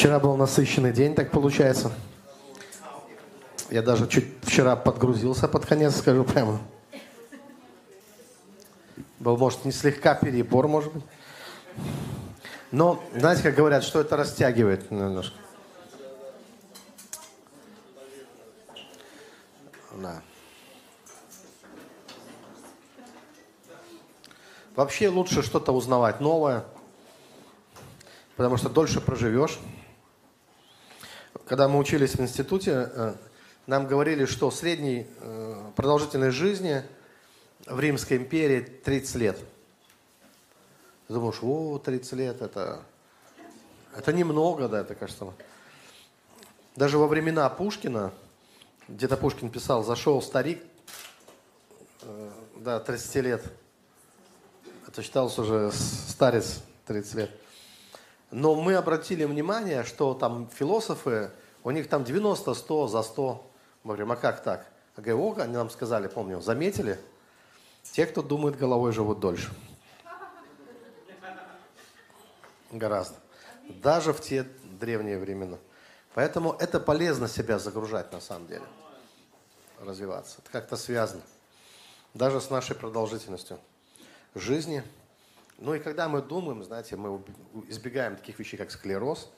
Вчера был насыщенный день, так получается. Я даже чуть вчера подгрузился под конец, скажу прямо. Был, может, не слегка перебор, может быть. Но, знаете, как говорят, что это растягивает немножко. Да. Вообще лучше что-то узнавать новое, потому что дольше проживешь. Когда мы учились в институте, э, нам говорили, что средний э, продолжительность жизни в Римской империи 30 лет. Ты думаешь, о, 30 лет, это, это немного, да, это кажется. Даже во времена Пушкина, где-то Пушкин писал, зашел старик, э, да, 30 лет. Это считался уже старец 30 лет. Но мы обратили внимание, что там философы, у них там 90, 100, за 100. Мы говорим, а как так? А говорю, они нам сказали, помню, заметили, те, кто думает головой, живут дольше. Гораздо. Даже в те древние времена. Поэтому это полезно себя загружать на самом деле. Развиваться. Это как-то связано. Даже с нашей продолжительностью жизни – ну и когда мы думаем, знаете, мы избегаем таких вещей, как склероз.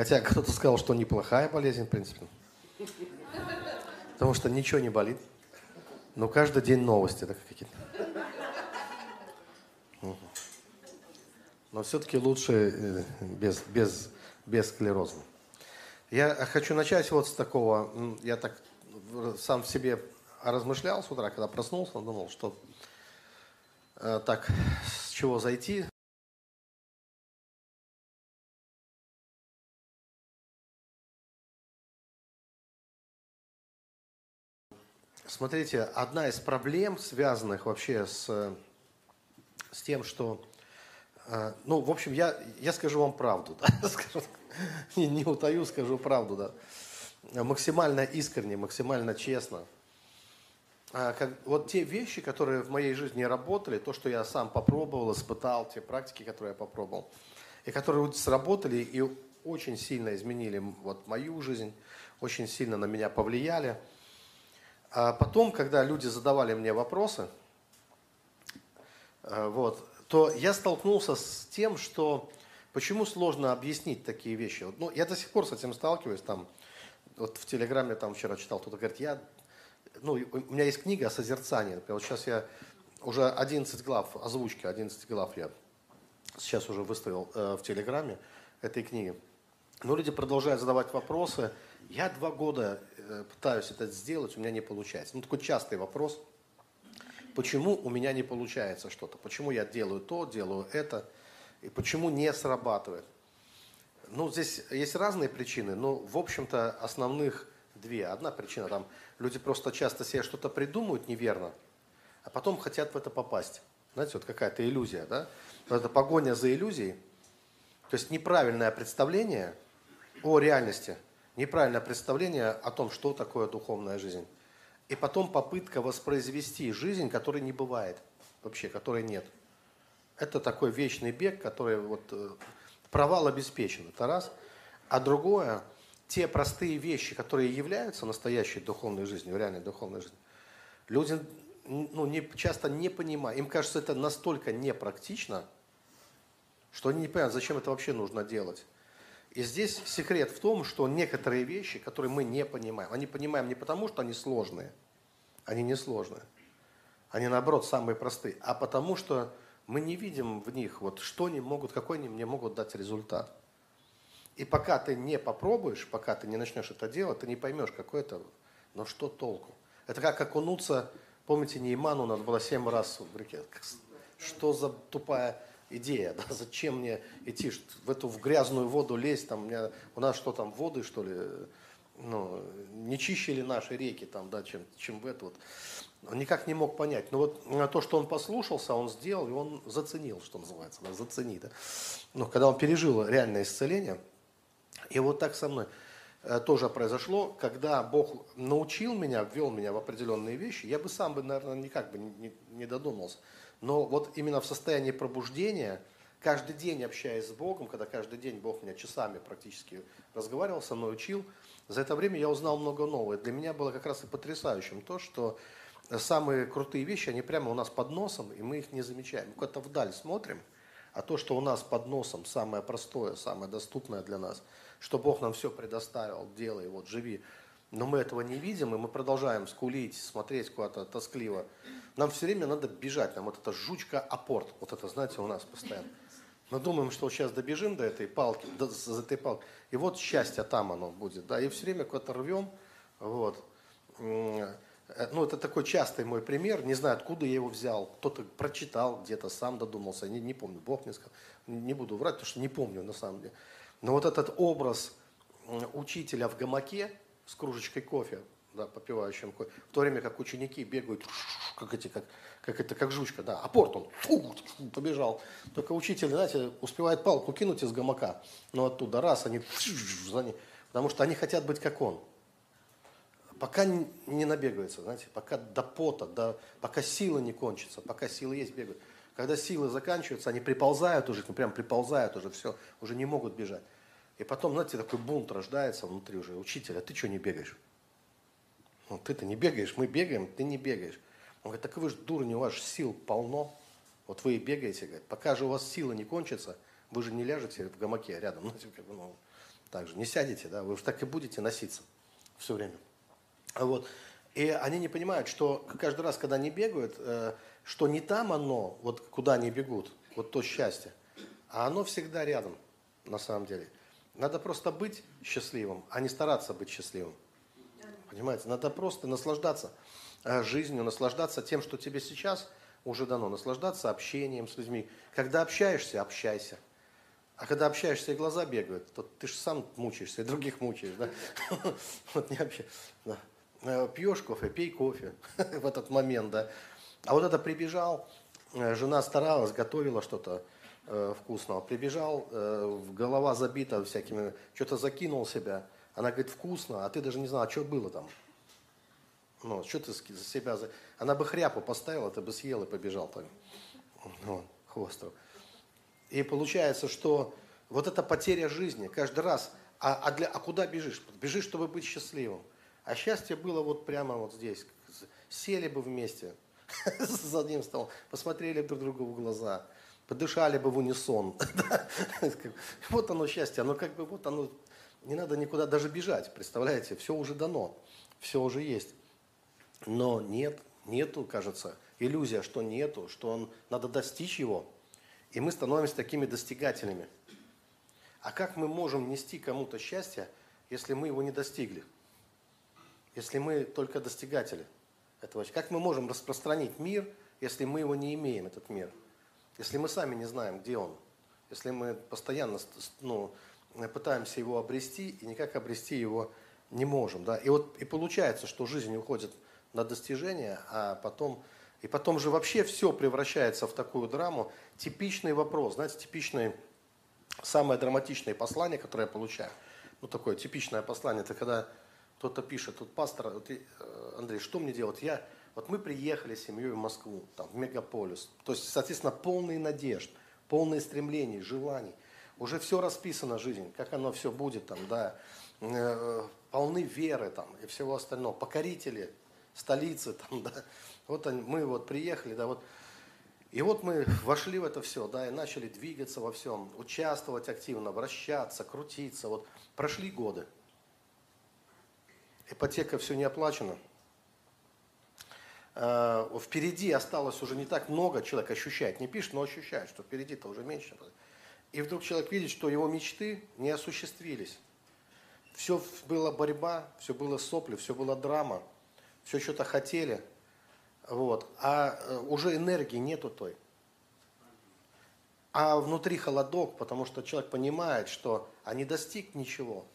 Хотя кто-то сказал, что неплохая болезнь, в принципе. Потому что ничего не болит. Но каждый день новости так, какие-то. Но все-таки лучше э, без, без, без склероза. Я хочу начать вот с такого. Я так сам в себе размышлял с утра, когда проснулся, думал, что Э, так, с чего зайти? Смотрите, одна из проблем, связанных вообще с, с тем, что... Э, ну, в общем, я, я скажу вам правду. Да? Скажу, не, не утаю, скажу правду. Да? Максимально искренне, максимально честно – а, как, вот те вещи, которые в моей жизни работали, то, что я сам попробовал, испытал, те практики, которые я попробовал, и которые сработали и очень сильно изменили вот мою жизнь, очень сильно на меня повлияли. А потом, когда люди задавали мне вопросы, э, вот, то я столкнулся с тем, что почему сложно объяснить такие вещи. Ну, я до сих пор с этим сталкиваюсь. Там, вот в Телеграме там вчера читал, кто-то говорит, я ну, у меня есть книга о созерцании. Например, вот сейчас я уже 11 глав, озвучки 11 глав я сейчас уже выставил э, в Телеграме этой книги. Но люди продолжают задавать вопросы. Я два года пытаюсь это сделать, у меня не получается. Ну, такой частый вопрос. Почему у меня не получается что-то? Почему я делаю то, делаю это? И почему не срабатывает? Ну, здесь есть разные причины, но, в общем-то, основных две. Одна причина там, люди просто часто себе что-то придумают неверно, а потом хотят в это попасть. Знаете, вот какая-то иллюзия, да? Вот это погоня за иллюзией. То есть неправильное представление о реальности, неправильное представление о том, что такое духовная жизнь. И потом попытка воспроизвести жизнь, которой не бывает вообще, которой нет. Это такой вечный бег, который вот э, провал обеспечен. Это раз. А другое, те простые вещи, которые являются настоящей духовной жизнью, реальной духовной жизнью, люди ну, не, часто не понимают. Им кажется, это настолько непрактично, что они не понимают, зачем это вообще нужно делать. И здесь секрет в том, что некоторые вещи, которые мы не понимаем, они понимаем не потому, что они сложные, они не сложные, они наоборот самые простые, а потому что мы не видим в них, вот, что они могут, какой они мне могут дать результат. И пока ты не попробуешь, пока ты не начнешь это делать, ты не поймешь, какой это, но что толку. Это как окунуться, помните, Нейману надо было семь раз в реке. Что за тупая идея, да? зачем мне идти в эту в грязную воду лезть, там, у, меня, у нас что там, воды, что ли, ну, не чище ли наши реки, там, да, чем, чем в эту вот. Он никак не мог понять. Но вот то, что он послушался, он сделал, и он заценил, что называется, да, зацени, да. Но когда он пережил реальное исцеление, и вот так со мной э, тоже произошло, когда Бог научил меня, ввел меня в определенные вещи, я бы сам бы, наверное, никак бы не, не додумался. Но вот именно в состоянии пробуждения каждый день общаясь с Богом, когда каждый день Бог меня часами практически разговаривал со мной, учил, за это время я узнал много нового. Для меня было как раз и потрясающим то, что самые крутые вещи, они прямо у нас под носом, и мы их не замечаем. Мы куда-то вдаль смотрим, а то, что у нас под носом самое простое, самое доступное для нас, что Бог нам все предоставил, делай, вот, живи. Но мы этого не видим, и мы продолжаем скулить, смотреть куда-то тоскливо. Нам все время надо бежать, нам вот эта жучка апорт, вот это, знаете, у нас постоянно. Мы думаем, что сейчас добежим до этой палки, до, до этой палки, и вот счастье там оно будет, да, и все время куда-то рвем, вот. Э, ну, это такой частый мой пример, не знаю, откуда я его взял, кто-то прочитал где-то, сам додумался, не, не помню, Бог мне сказал, не буду врать, потому что не помню на самом деле. Но вот этот образ учителя в гамаке с кружечкой кофе, да, попивающим кофе, в то время как ученики бегают, как эти, как, как это, как жучка, да, апорт он, фу, побежал. Только учитель, знаете, успевает палку кинуть из гамака, но оттуда раз, они за ним, потому что они хотят быть как он пока не набегаются, знаете, пока до пота, до, пока силы не кончатся, пока силы есть, бегают. Когда силы заканчиваются, они приползают уже, ну прям приползают уже, все, уже не могут бежать. И потом, знаете, такой бунт рождается внутри уже. Учитель, а ты что не бегаешь? Ну, ты-то не бегаешь, мы бегаем, ты не бегаешь. Он говорит, так вы же дурни, у вас же сил полно. Вот вы и бегаете, говорит, пока же у вас силы не кончатся, вы же не ляжете в гамаке рядом, ну, типа, ну, так же, не сядете, да, вы же так и будете носиться все время. Вот. И они не понимают, что каждый раз, когда они бегают, э, что не там оно, вот куда они бегут, вот то счастье, а оно всегда рядом, на самом деле. Надо просто быть счастливым, а не стараться быть счастливым. Понимаете? Надо просто наслаждаться э, жизнью, наслаждаться тем, что тебе сейчас уже дано, наслаждаться общением с людьми. Когда общаешься, общайся. А когда общаешься и глаза бегают, то ты же сам мучаешься, и других мучаешь, да? Вот не общаешься. Э, пьешь кофе, пей кофе в этот момент, да. А вот это прибежал, э, жена старалась, готовила что-то вкусного, прибежал, голова забита всякими, что-то закинул себя, она говорит, вкусно, а ты даже не знал, а что было там. Ну, что ты за себя... Она бы хряпу поставила, ты бы съел и побежал так. Ну, хвостов. И получается, что вот эта потеря жизни каждый раз. А, а, для, а куда бежишь? Бежишь, чтобы быть счастливым. А счастье было вот прямо вот здесь. Сели бы вместе за одним столом, посмотрели друг другу в глаза, подышали бы в унисон. Вот оно счастье, оно как бы вот оно, не надо никуда даже бежать, представляете, все уже дано, все уже есть. Но нет, нету, кажется, иллюзия, что нету, что он, надо достичь его. И мы становимся такими достигателями. А как мы можем нести кому-то счастье, если мы его не достигли? если мы только достигатели этого. Как мы можем распространить мир, если мы его не имеем, этот мир? Если мы сами не знаем, где он? Если мы постоянно ну, пытаемся его обрести и никак обрести его не можем. Да? И вот и получается, что жизнь уходит на достижение, а потом... И потом же вообще все превращается в такую драму. Типичный вопрос, знаете, типичное, самое драматичное послание, которое я получаю. Ну, такое типичное послание, это когда кто-то пишет, тут пастор, вот, э, Андрей, что мне делать? Я, вот мы приехали с семьей в Москву, там, в мегаполис. То есть, соответственно, полные надежд, полные стремлений, желаний. Уже все расписано жизнь, как оно все будет там, да. Э, полны веры там и всего остального. Покорители столицы там, да. Вот они, мы вот приехали, да, вот. И вот мы вошли в это все, да, и начали двигаться во всем, участвовать активно, вращаться, крутиться. Вот прошли годы ипотека все не оплачена. А, впереди осталось уже не так много, человек ощущает, не пишет, но ощущает, что впереди-то уже меньше. И вдруг человек видит, что его мечты не осуществились. Все была борьба, все было сопли, все была драма, все что-то хотели, вот, а э, уже энергии нету той. А внутри холодок, потому что человек понимает, что а не достиг ничего –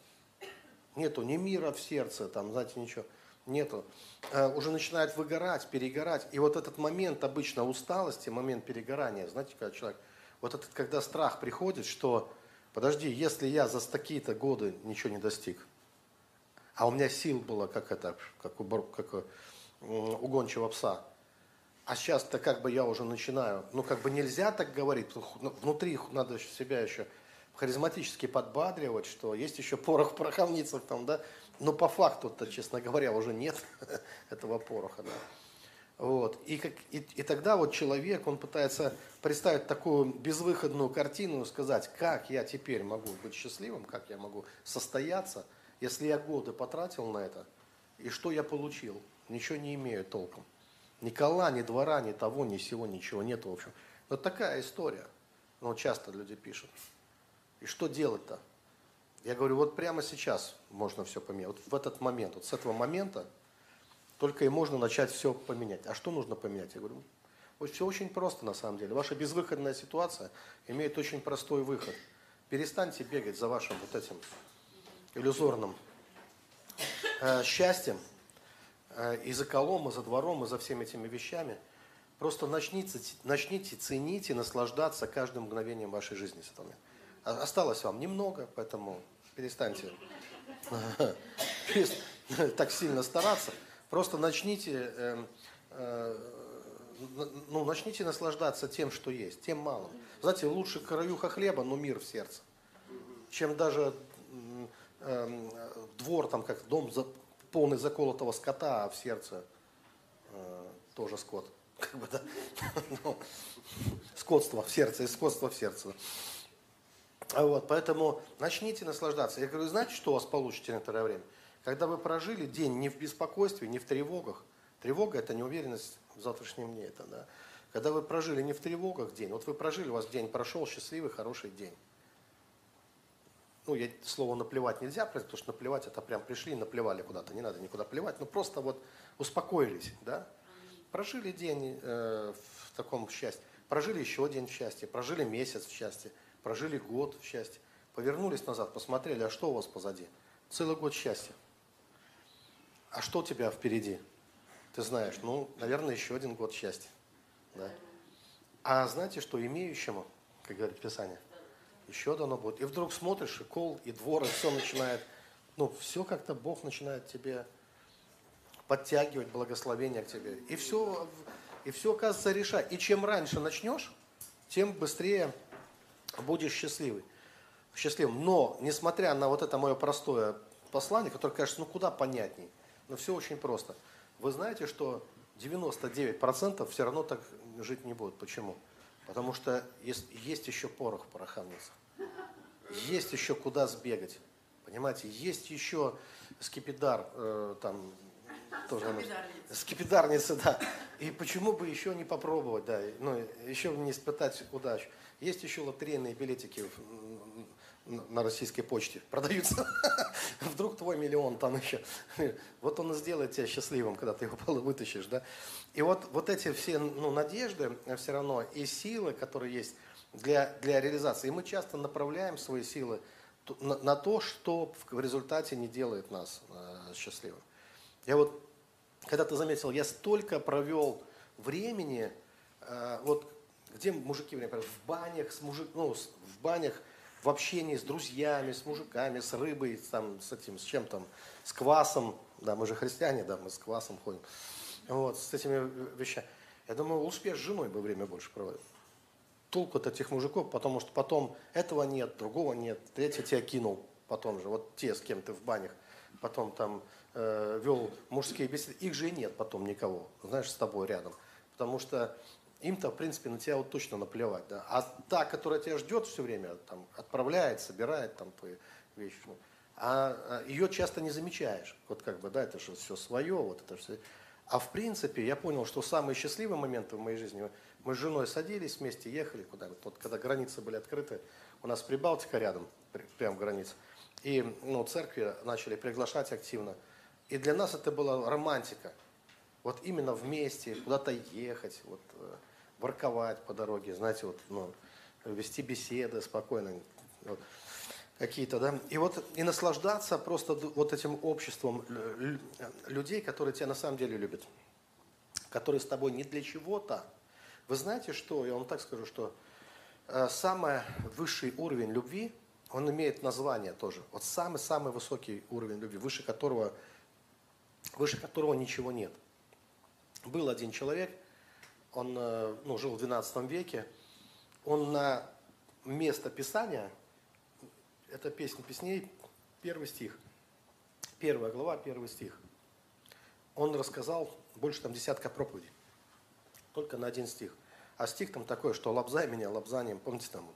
Нету ни мира в сердце, там, знаете, ничего. Нету. Э, уже начинает выгорать, перегорать. И вот этот момент обычно усталости, момент перегорания, знаете, когда человек, вот этот, когда страх приходит, что, подожди, если я за такие-то годы ничего не достиг, а у меня сил было, как это, как у, как у, у гончего пса, А сейчас-то как бы я уже начинаю, ну как бы нельзя так говорить, ну, внутри надо себя еще харизматически подбадривать, что есть еще порох в там, да, но по факту-то, честно говоря, уже нет этого пороха, да. Вот. И, как, и, и тогда вот человек, он пытается представить такую безвыходную картину и сказать, как я теперь могу быть счастливым, как я могу состояться, если я годы потратил на это, и что я получил? Ничего не имею толком. Ни кола, ни двора, ни того, ни сего, ничего нет, в общем. Вот такая история. Но часто люди пишут. И что делать-то? Я говорю, вот прямо сейчас можно все поменять. Вот в этот момент, вот с этого момента только и можно начать все поменять. А что нужно поменять? Я говорю, все очень просто на самом деле. Ваша безвыходная ситуация имеет очень простой выход. Перестаньте бегать за вашим вот этим иллюзорным э, счастьем, э, и за колом, и за двором, и за всеми этими вещами. Просто начните, начните ценить и наслаждаться каждым мгновением вашей жизни с этого. Осталось вам немного, поэтому перестаньте так сильно стараться. Просто начните, эм, э, ну, начните наслаждаться тем, что есть, тем малым. Знаете, лучше краюха хлеба, но мир в сердце, чем даже э, двор, там, как дом за, полный заколотого скота, а в сердце э, тоже скот. Как бы, да? ну, скотство в сердце и скотство в сердце. Вот, поэтому начните наслаждаться. Я говорю, знаете, что у вас получите на некоторое время? Когда вы прожили день не в беспокойстве, не в тревогах. Тревога – это неуверенность в завтрашнем дне. Это, да. Когда вы прожили не в тревогах день, вот вы прожили, у вас день прошел, счастливый, хороший день. Ну, я, слово наплевать нельзя, потому что наплевать это прям пришли и наплевали куда-то, не надо никуда плевать, но просто вот успокоились, да. Прожили день э, в таком счастье, прожили еще день в счастье, прожили месяц в счастье, прожили год в счастье, повернулись назад, посмотрели, а что у вас позади? Целый год счастья. А что у тебя впереди? Ты знаешь, ну, наверное, еще один год счастья. Да? А знаете, что имеющему, как говорит Писание, еще дано будет. И вдруг смотришь, и кол, и двор, и все начинает, ну, все как-то Бог начинает тебе подтягивать благословение к тебе. И все, и все оказывается решать. И чем раньше начнешь, тем быстрее будешь счастливый, счастливым. Но, несмотря на вот это мое простое послание, которое, кажется, ну куда понятней, но все очень просто. Вы знаете, что 99% все равно так жить не будут. Почему? Потому что есть, есть еще порох в пороховницах. Есть еще куда сбегать. Понимаете, есть еще скипидар, э, там, тоже скипидарница. скипидарница, да. И почему бы еще не попробовать, да, ну, еще не испытать удачу. Есть еще лотерейные билетики на российской почте продаются. Вдруг твой миллион там еще. Вот он и сделает тебя счастливым, когда ты его вытащишь. Да? И вот, вот эти все ну, надежды все равно и силы, которые есть для, для реализации. И мы часто направляем свои силы на, на то, что в результате не делает нас э, счастливым. Я вот, когда ты заметил, я столько провел времени, э, вот где мужики, например, в банях, с мужик, ну, в банях, в общении с друзьями, с мужиками, с рыбой, там, с этим, с чем там, с квасом, да, мы же христиане, да, мы с квасом ходим, вот, с этими вещами. Я думаю, лучше с женой бы время больше проводил. Толку от этих мужиков, потому что потом этого нет, другого нет, третий тебя кинул потом же, вот те, с кем ты в банях, потом там э, вел мужские беседы, их же и нет потом никого, знаешь, с тобой рядом. Потому что им-то, в принципе, на тебя вот точно наплевать. Да? А та, которая тебя ждет все время, там, отправляет, собирает там твои вещи, ну, а, а ее часто не замечаешь. Вот как бы, да, это же все свое, вот это все. А в принципе, я понял, что самые счастливые моменты в моей жизни, мы с женой садились вместе, ехали куда-нибудь, вот когда границы были открыты, у нас Прибалтика рядом, прямо граница, и ну, церкви начали приглашать активно. И для нас это была романтика. Вот именно вместе, куда-то ехать, вот, э, ворковать по дороге, знаете, вот, ну, вести беседы спокойно, вот, какие-то, да, и вот и наслаждаться просто вот этим обществом людей, которые тебя на самом деле любят, которые с тобой не для чего-то. Вы знаете что, я вам так скажу, что э, самый высший уровень любви, он имеет название тоже. Вот самый-самый высокий уровень любви, выше которого, выше которого ничего нет. Был один человек – он э, ну, жил в 12 веке, он на место Писания, это песня песней, первый стих, первая глава, первый стих. Он рассказал больше там десятка проповедей, только на один стих. А стих там такой, что лобзай меня лобзанием, помните там,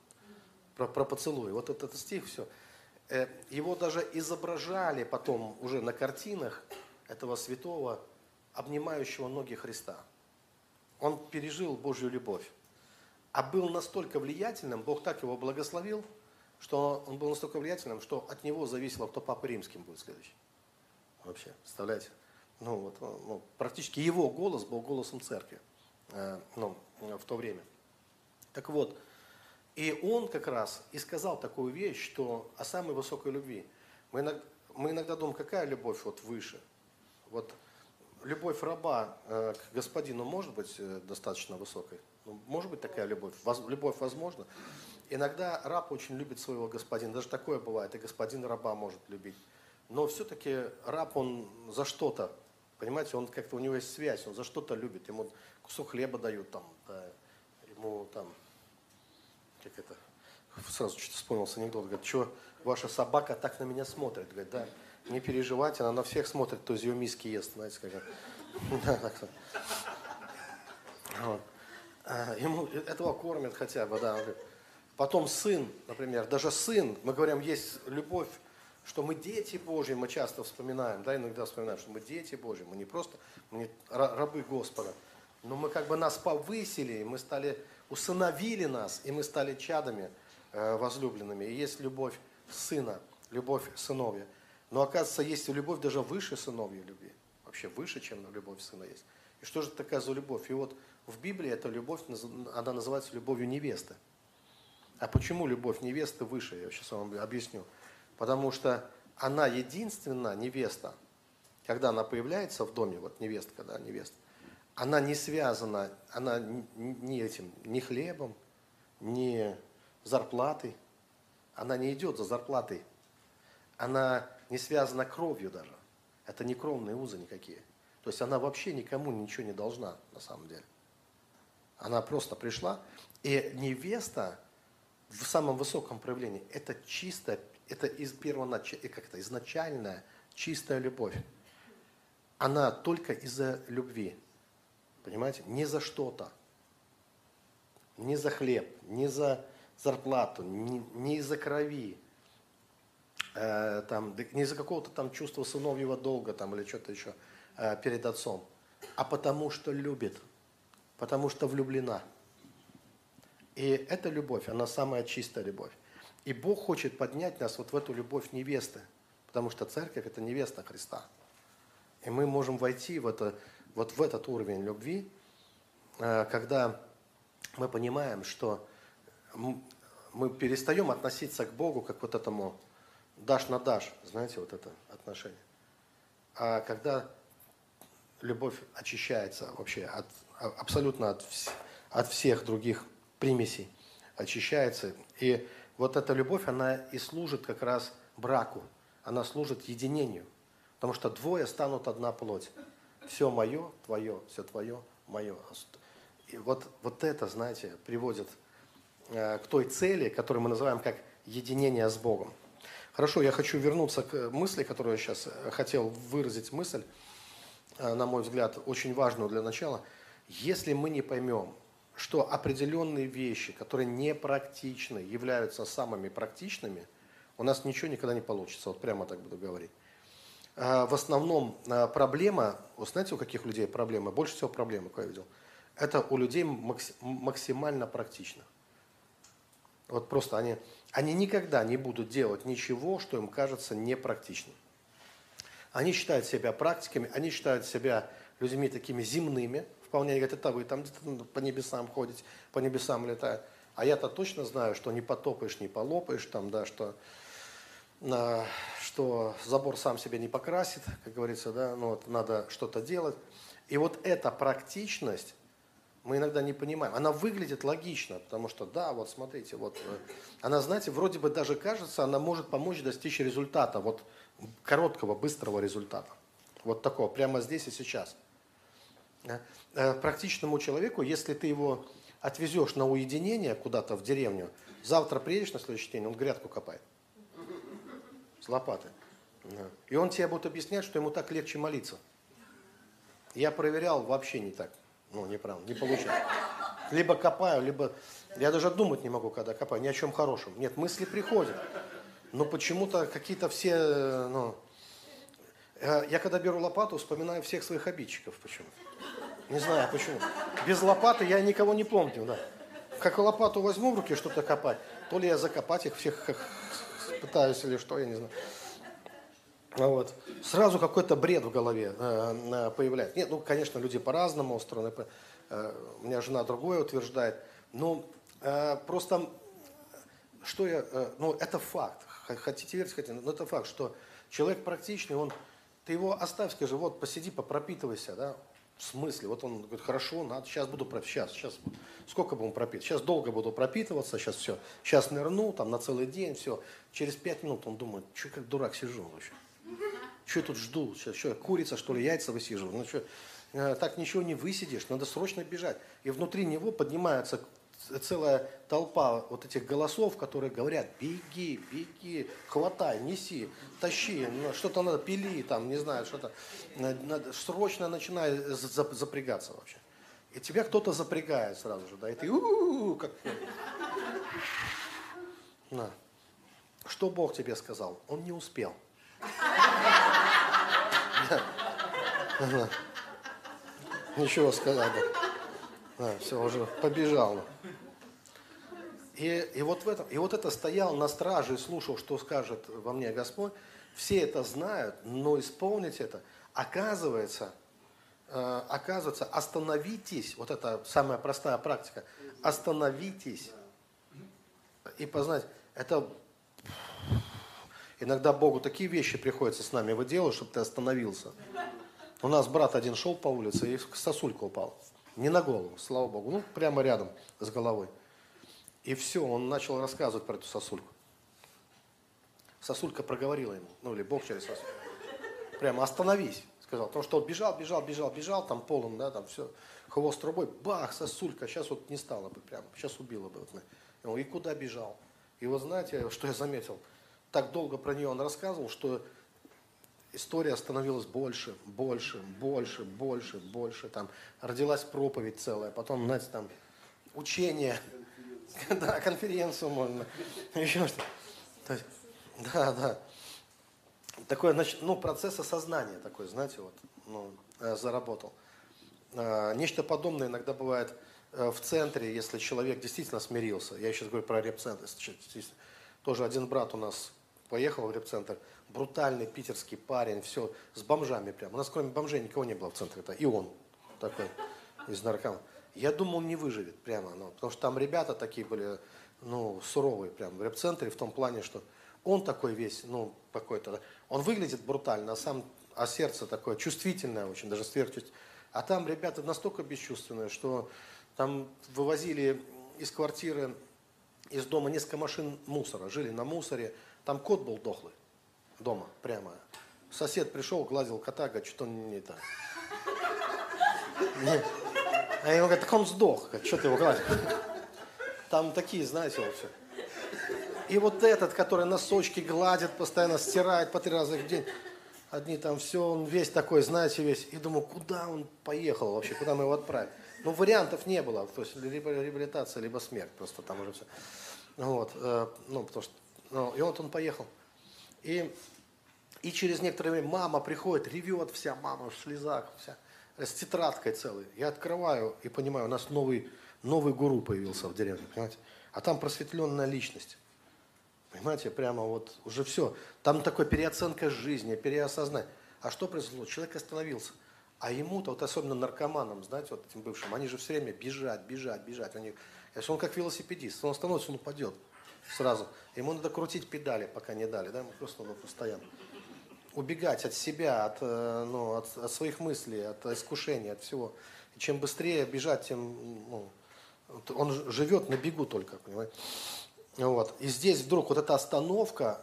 про, про поцелуй. Вот этот, этот стих, все. Э, его даже изображали потом уже на картинах этого святого, обнимающего ноги Христа. Он пережил Божью любовь. А был настолько влиятельным, Бог так его благословил, что он был настолько влиятельным, что от него зависело, кто папа римским будет следующий. Вообще, представляете? Ну, вот, ну, практически его голос был голосом церкви э, ну, в то время. Так вот, и он как раз и сказал такую вещь, что о самой высокой любви. Мы иногда, мы иногда думаем, какая любовь вот выше. Вот любовь раба э, к господину может быть э, достаточно высокой? Ну, может быть такая любовь? Любовь возможна? Иногда раб очень любит своего господина. Даже такое бывает, и господин раба может любить. Но все-таки раб, он за что-то, понимаете, он как-то, у него есть связь, он за что-то любит. Ему кусок хлеба дают, там, да, ему там, как это, сразу что-то вспомнился анекдот, говорит, что ваша собака так на меня смотрит? Говорит, да, не переживайте, она на всех смотрит, кто из ее миски ест, знаете, как. А, ему этого кормят хотя бы, да. Потом сын, например, даже сын, мы говорим, есть любовь, что мы дети Божьи, мы часто вспоминаем, да, иногда вспоминаем, что мы дети Божьи, мы не просто, мы не рабы Господа, но мы как бы нас повысили, мы стали, усыновили нас, и мы стали чадами э, возлюбленными. И есть любовь сына, любовь сыновья. Но оказывается, есть любовь даже выше сыновьей любви. Вообще выше, чем любовь сына есть. И что же это такая за любовь? И вот в Библии эта любовь, она называется любовью невесты. А почему любовь невесты выше? Я сейчас вам объясню. Потому что она единственная невеста, когда она появляется в доме, вот невестка, да, невеста, она не связана, она не этим, ни хлебом, ни зарплатой. Она не идет за зарплатой. Она не связана кровью даже. Это не кровные узы никакие. То есть она вообще никому ничего не должна на самом деле. Она просто пришла, и невеста в самом высоком проявлении это чисто, это из первонач... как это, изначальная чистая любовь. Она только из-за любви. Понимаете? Не за что-то. Не за хлеб, не за зарплату, не, не из-за крови, э, там, не из-за какого-то там чувства сыновьего долга там, или что-то еще э, перед отцом, а потому что любит, потому что влюблена. И эта любовь, она самая чистая любовь. И Бог хочет поднять нас вот в эту любовь невесты, потому что церковь – это невеста Христа. И мы можем войти в это, вот в этот уровень любви, э, когда мы понимаем, что мы перестаем относиться к Богу как вот этому дашь на дашь, знаете, вот это отношение. А когда любовь очищается вообще от, а, абсолютно от, от всех других примесей, очищается, и вот эта любовь, она и служит как раз браку, она служит единению, потому что двое станут одна плоть. Все мое, твое, все твое, мое. И вот, вот это, знаете, приводит э, к той цели, которую мы называем как единение с Богом. Хорошо, я хочу вернуться к мысли, которую я сейчас э, хотел выразить мысль, э, на мой взгляд, очень важную для начала. Если мы не поймем, что определенные вещи, которые непрактичны, являются самыми практичными, у нас ничего никогда не получится. Вот прямо так буду говорить. Э, в основном проблема, вы знаете, у каких людей проблема? Больше всего проблемы, какую я видел. Это у людей максимально практичных. Вот просто они, они никогда не будут делать ничего, что им кажется непрактичным. Они считают себя практиками, они считают себя людьми такими земными, вполне говорят, это вы там где-то по небесам ходите, по небесам летают. А я-то точно знаю, что не потопаешь, не полопаешь, там, да, что, на, что забор сам себя не покрасит, как говорится, да, ну, вот надо что-то делать. И вот эта практичность, мы иногда не понимаем. Она выглядит логично, потому что, да, вот смотрите, вот э, она, знаете, вроде бы даже кажется, она может помочь достичь результата, вот короткого, быстрого результата. Вот такого, прямо здесь и сейчас. Э, практичному человеку, если ты его отвезешь на уединение куда-то в деревню, завтра приедешь на следующий день, он грядку копает. С лопаты. И он тебе будет объяснять, что ему так легче молиться. Я проверял, вообще не так. Ну, неправда, не получается. Либо копаю, либо... Я даже думать не могу, когда копаю, ни о чем хорошем. Нет, мысли приходят. Но почему-то какие-то все, ну... Э, я когда беру лопату, вспоминаю всех своих обидчиков почему-то. Не знаю почему. Без лопаты я никого не помню, да. Как лопату возьму в руки что-то копать, то ли я закопать их всех пытаюсь или что, я не знаю. Вот. Сразу какой-то бред в голове э, появляется. Нет, ну, конечно, люди по-разному устроены. Э, у меня жена другое утверждает. Но э, просто, что я, э, ну, это факт. Хотите верить, хотите, но это факт, что человек практичный, он, ты его оставь, скажи, вот, посиди, попропитывайся, да, в смысле? Вот он говорит, хорошо, надо, сейчас буду пропитываться, сейчас, сейчас, сколько будем пропитываться? Сейчас долго буду пропитываться, сейчас все, сейчас нырну, там, на целый день, все. Через пять минут он думает, что как дурак сижу вообще? Что я тут жду? Сейчас, что, курица, что ли, яйца высиживаю? Ну, что, э, так ничего не высидишь, надо срочно бежать. И внутри него поднимается целая толпа вот этих голосов, которые говорят, беги, беги, хватай, неси, тащи, ну, что-то надо, пили, там, не знаю, что-то, надо, срочно начинай запрягаться вообще. И тебя кто-то запрягает сразу же, да, и ты, у-у-у, как... Что Бог тебе сказал? Он не успел. Ничего сказать. Да, все, уже побежал. И, и, вот в этом, и вот это стоял на страже и слушал, что скажет во мне Господь. Все это знают, но исполнить это, оказывается, э, оказывается, остановитесь, вот это самая простая практика, остановитесь и познать, это иногда Богу такие вещи приходится с нами выделывать, чтобы ты остановился. У нас брат один шел по улице и сосулька упал. Не на голову, слава Богу, ну прямо рядом с головой. И все, он начал рассказывать про эту сосульку. Сосулька проговорила ему, ну или Бог через сосульку. Прямо остановись, сказал. Потому что он бежал, бежал, бежал, бежал, там полон, да, там все, хвост трубой, бах, сосулька, сейчас вот не стало бы прямо, сейчас убила бы. Вот, и куда бежал? И вот знаете, что я заметил? Так долго про нее он рассказывал, что история становилась больше, больше, больше, больше, больше. Там родилась проповедь целая, потом, знаете, там учение, да, конференцию можно, еще что то Да, да. Такой, значит, ну, процесс осознания такой, знаете, вот, ну, э, заработал. Э, нечто подобное иногда бывает э, в центре, если человек действительно смирился. Я сейчас говорю про репцентр. Тоже один брат у нас поехал в репцентр, брутальный питерский парень, все, с бомжами прям. У нас кроме бомжей никого не было в центре, это и он такой из наркоманов. Я думал, он не выживет прямо, ну, потому что там ребята такие были, ну, суровые прям в реп-центре в том плане, что он такой весь, ну, какой-то, он выглядит брутально, а сам, а сердце такое чувствительное очень, даже сверхчувствительное. А там ребята настолько бесчувственные, что там вывозили из квартиры, из дома несколько машин мусора, жили на мусоре, там кот был дохлый дома прямо. Сосед пришел, гладил кота, говорит, что он не так. А ему говорят, так он сдох, что ты его гладишь? Там такие, знаете, вот все. И вот этот, который носочки гладит, постоянно стирает по три раза в день. Одни там все, он весь такой, знаете, весь. И думаю, куда он поехал вообще, куда мы его отправим? Ну, вариантов не было. То есть, либо реабилитация, либо смерть. Просто там уже все. Вот. Э, ну, потому что... Ну, и вот он поехал. И, и через некоторое время мама приходит, ревет вся, мама в слезах, вся с тетрадкой целой. Я открываю и понимаю, у нас новый, новый гуру появился в деревне, понимаете? А там просветленная личность. Понимаете, прямо вот уже все. Там такой переоценка жизни, переосознание. А что произошло? Человек остановился. А ему-то, вот особенно наркоманам, знаете, вот этим бывшим, они же все время бежать, бежать, бежать. Они, если он как велосипедист, он становится, он упадет сразу. Ему надо крутить педали, пока не дали, да, ему просто надо постоянно убегать от себя, от, э, ну, от, от своих мыслей, от искушений, от всего. И чем быстрее бежать, тем ну, он живет на бегу только, понимаете? Вот. И здесь вдруг вот эта остановка,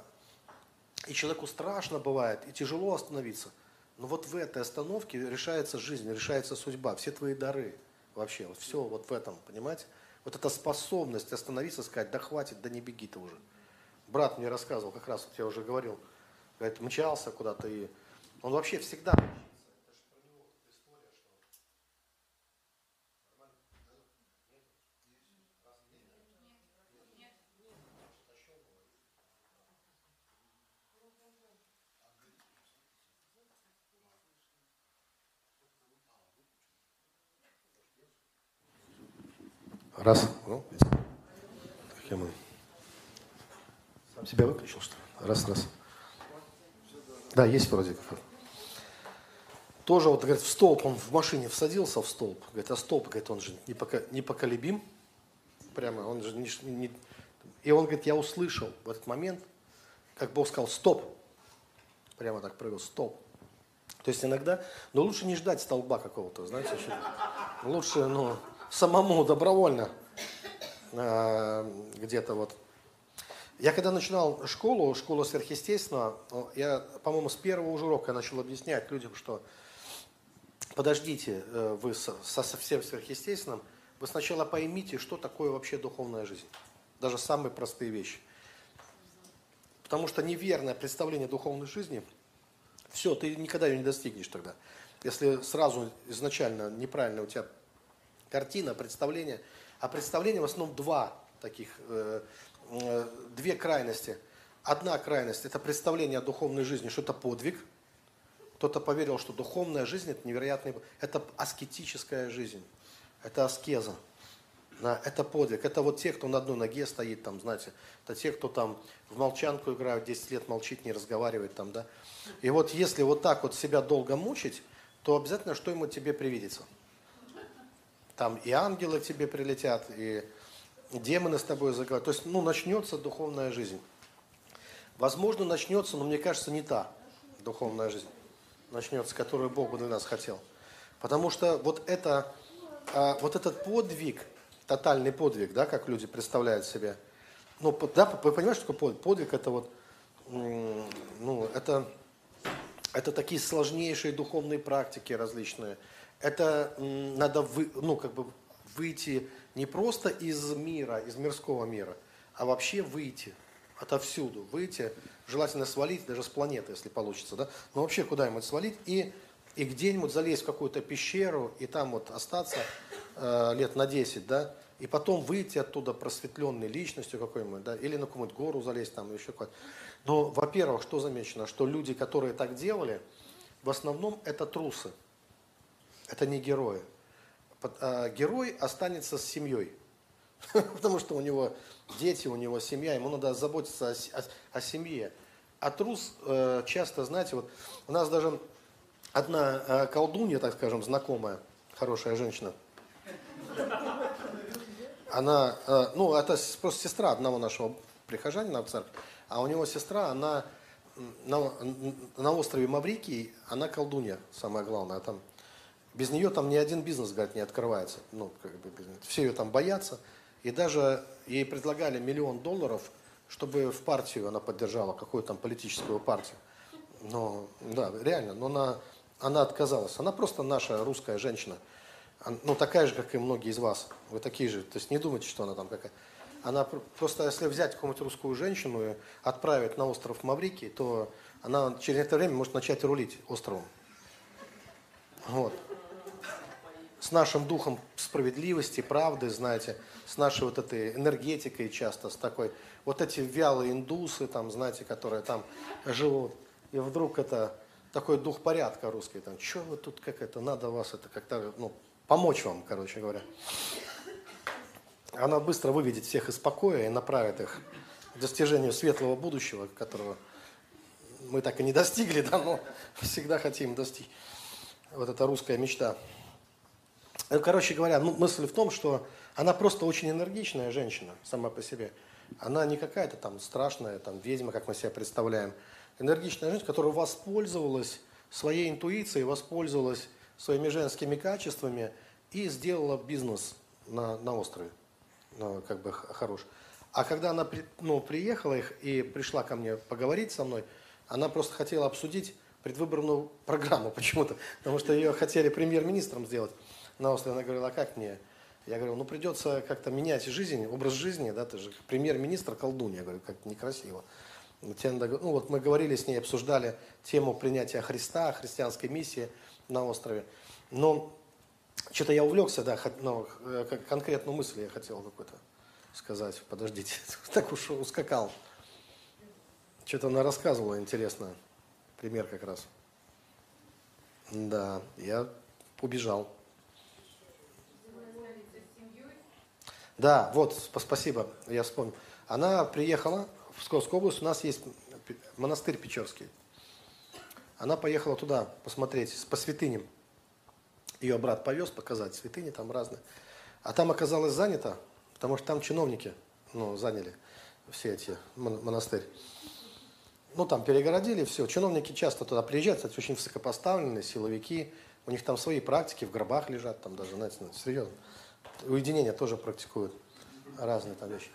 и человеку страшно бывает, и тяжело остановиться. Но вот в этой остановке решается жизнь, решается судьба, все твои дары вообще, вот все вот в этом, понимаете? Вот эта способность остановиться, сказать, да хватит, да не беги ты уже. Брат мне рассказывал, как раз, вот я уже говорил, говорит, мчался куда-то, и он вообще всегда Раз. Ну, так мы. Сам себя выключил, что ли? Раз, раз. Да, есть вроде как. Тоже вот, говорит, в столб, он в машине всадился в столб. Говорит, а столб, говорит, он же непоколебим. Прямо, он же не, не... И он говорит, я услышал в этот момент, как Бог сказал, стоп. Прямо так прыгал, стоп. То есть иногда, но лучше не ждать столба какого-то, знаете, лучше, ну, самому добровольно э, где-то вот. Я когда начинал школу, школу сверхъестественного, я, по-моему, с первого уже урока начал объяснять людям, что подождите, э, вы со, со всем сверхъестественным, вы сначала поймите, что такое вообще духовная жизнь. Даже самые простые вещи. Потому что неверное представление духовной жизни, все, ты никогда ее не достигнешь тогда. Если сразу изначально неправильно у тебя картина, представление. А представление в основном два таких, э, две крайности. Одна крайность – это представление о духовной жизни, что это подвиг. Кто-то поверил, что духовная жизнь – это невероятный, это аскетическая жизнь, это аскеза. Это подвиг. Это вот те, кто на одной ноге стоит, там, знаете, это те, кто там в молчанку играют, 10 лет молчит, не разговаривает там, да. И вот если вот так вот себя долго мучить, то обязательно что ему тебе привидится – там и ангелы к тебе прилетят, и демоны с тобой заговорят. То есть, ну, начнется духовная жизнь. Возможно, начнется, но мне кажется, не та духовная жизнь начнется, которую Бог для нас хотел. Потому что вот, это, а, вот этот подвиг, тотальный подвиг, да, как люди представляют себе, ну, да, вы понимаете, что такое подвиг? Подвиг это вот, ну, это, это такие сложнейшие духовные практики различные – это надо вы, ну, как бы выйти не просто из мира, из мирского мира, а вообще выйти отовсюду, выйти, желательно свалить даже с планеты, если получится, да, но вообще куда-нибудь свалить и, и где-нибудь залезть в какую-то пещеру и там вот остаться э, лет на 10, да, и потом выйти оттуда просветленной личностью какой-нибудь, да, или на какую-нибудь гору залезть там, еще какой-то. Но, во-первых, что замечено, что люди, которые так делали, в основном это трусы – это не герои. А, герой останется с семьей. Потому что у него дети, у него семья, ему надо заботиться о, о, о семье. А трус э, часто, знаете, вот у нас даже одна э, колдунья, так скажем, знакомая, хорошая женщина, она, э, ну, это просто сестра одного нашего прихожанина в церкви, а у него сестра, она на, на острове Маврикий, она колдунья, самое главное, там без нее там ни один бизнес, говорит, не открывается. Ну, как бы, все ее там боятся. И даже ей предлагали миллион долларов, чтобы в партию она поддержала, какую-то там политическую партию. Но, да, реально, но она, она отказалась. Она просто наша русская женщина. Ну, такая же, как и многие из вас. Вы такие же. То есть не думайте, что она там какая. Она просто, если взять какую-нибудь русскую женщину и отправить на остров Маврикий, то она через некоторое время может начать рулить островом. Вот с нашим духом справедливости, правды, знаете, с нашей вот этой энергетикой часто, с такой, вот эти вялые индусы, там, знаете, которые там живут, и вдруг это такой дух порядка русский, там, что вы тут, как это, надо вас это как-то, ну, помочь вам, короче говоря. Она быстро выведет всех из покоя и направит их к достижению светлого будущего, которого мы так и не достигли, да, но всегда хотим достичь. Вот эта русская мечта. Ну, короче говоря, ну, мысль в том, что она просто очень энергичная женщина сама по себе. Она не какая-то там страшная там, ведьма, как мы себя представляем. Энергичная женщина, которая воспользовалась своей интуицией, воспользовалась своими женскими качествами и сделала бизнес на, на острове. Ну, как бы хорош. А когда она ну, приехала их и пришла ко мне поговорить со мной, она просто хотела обсудить предвыборную программу почему-то, потому что ее хотели премьер-министром сделать на острове. Она говорила, а как мне? Я говорю, ну придется как-то менять жизнь, образ жизни, да, ты же премьер-министр колдун. Я говорю, как некрасиво. Ну вот мы говорили с ней, обсуждали тему принятия Христа, христианской миссии на острове. Но что-то я увлекся, да, но э, конкретную мысль я хотел какую-то сказать. Подождите, так уж ускакал. Что-то она рассказывала интересно. Пример как раз. Да, я убежал. Да, вот, спасибо, я вспомнил. Она приехала в Псковскую область, у нас есть монастырь Печорский. Она поехала туда посмотреть, по святыням. Ее брат повез показать, святыни там разные. А там оказалось занято, потому что там чиновники ну, заняли все эти монастырь. Ну, там перегородили все. Чиновники часто туда приезжают, кстати, очень высокопоставленные, силовики. У них там свои практики, в гробах лежат, там даже, знаете, ну, серьезно. Уединение тоже практикуют, разные там вещи.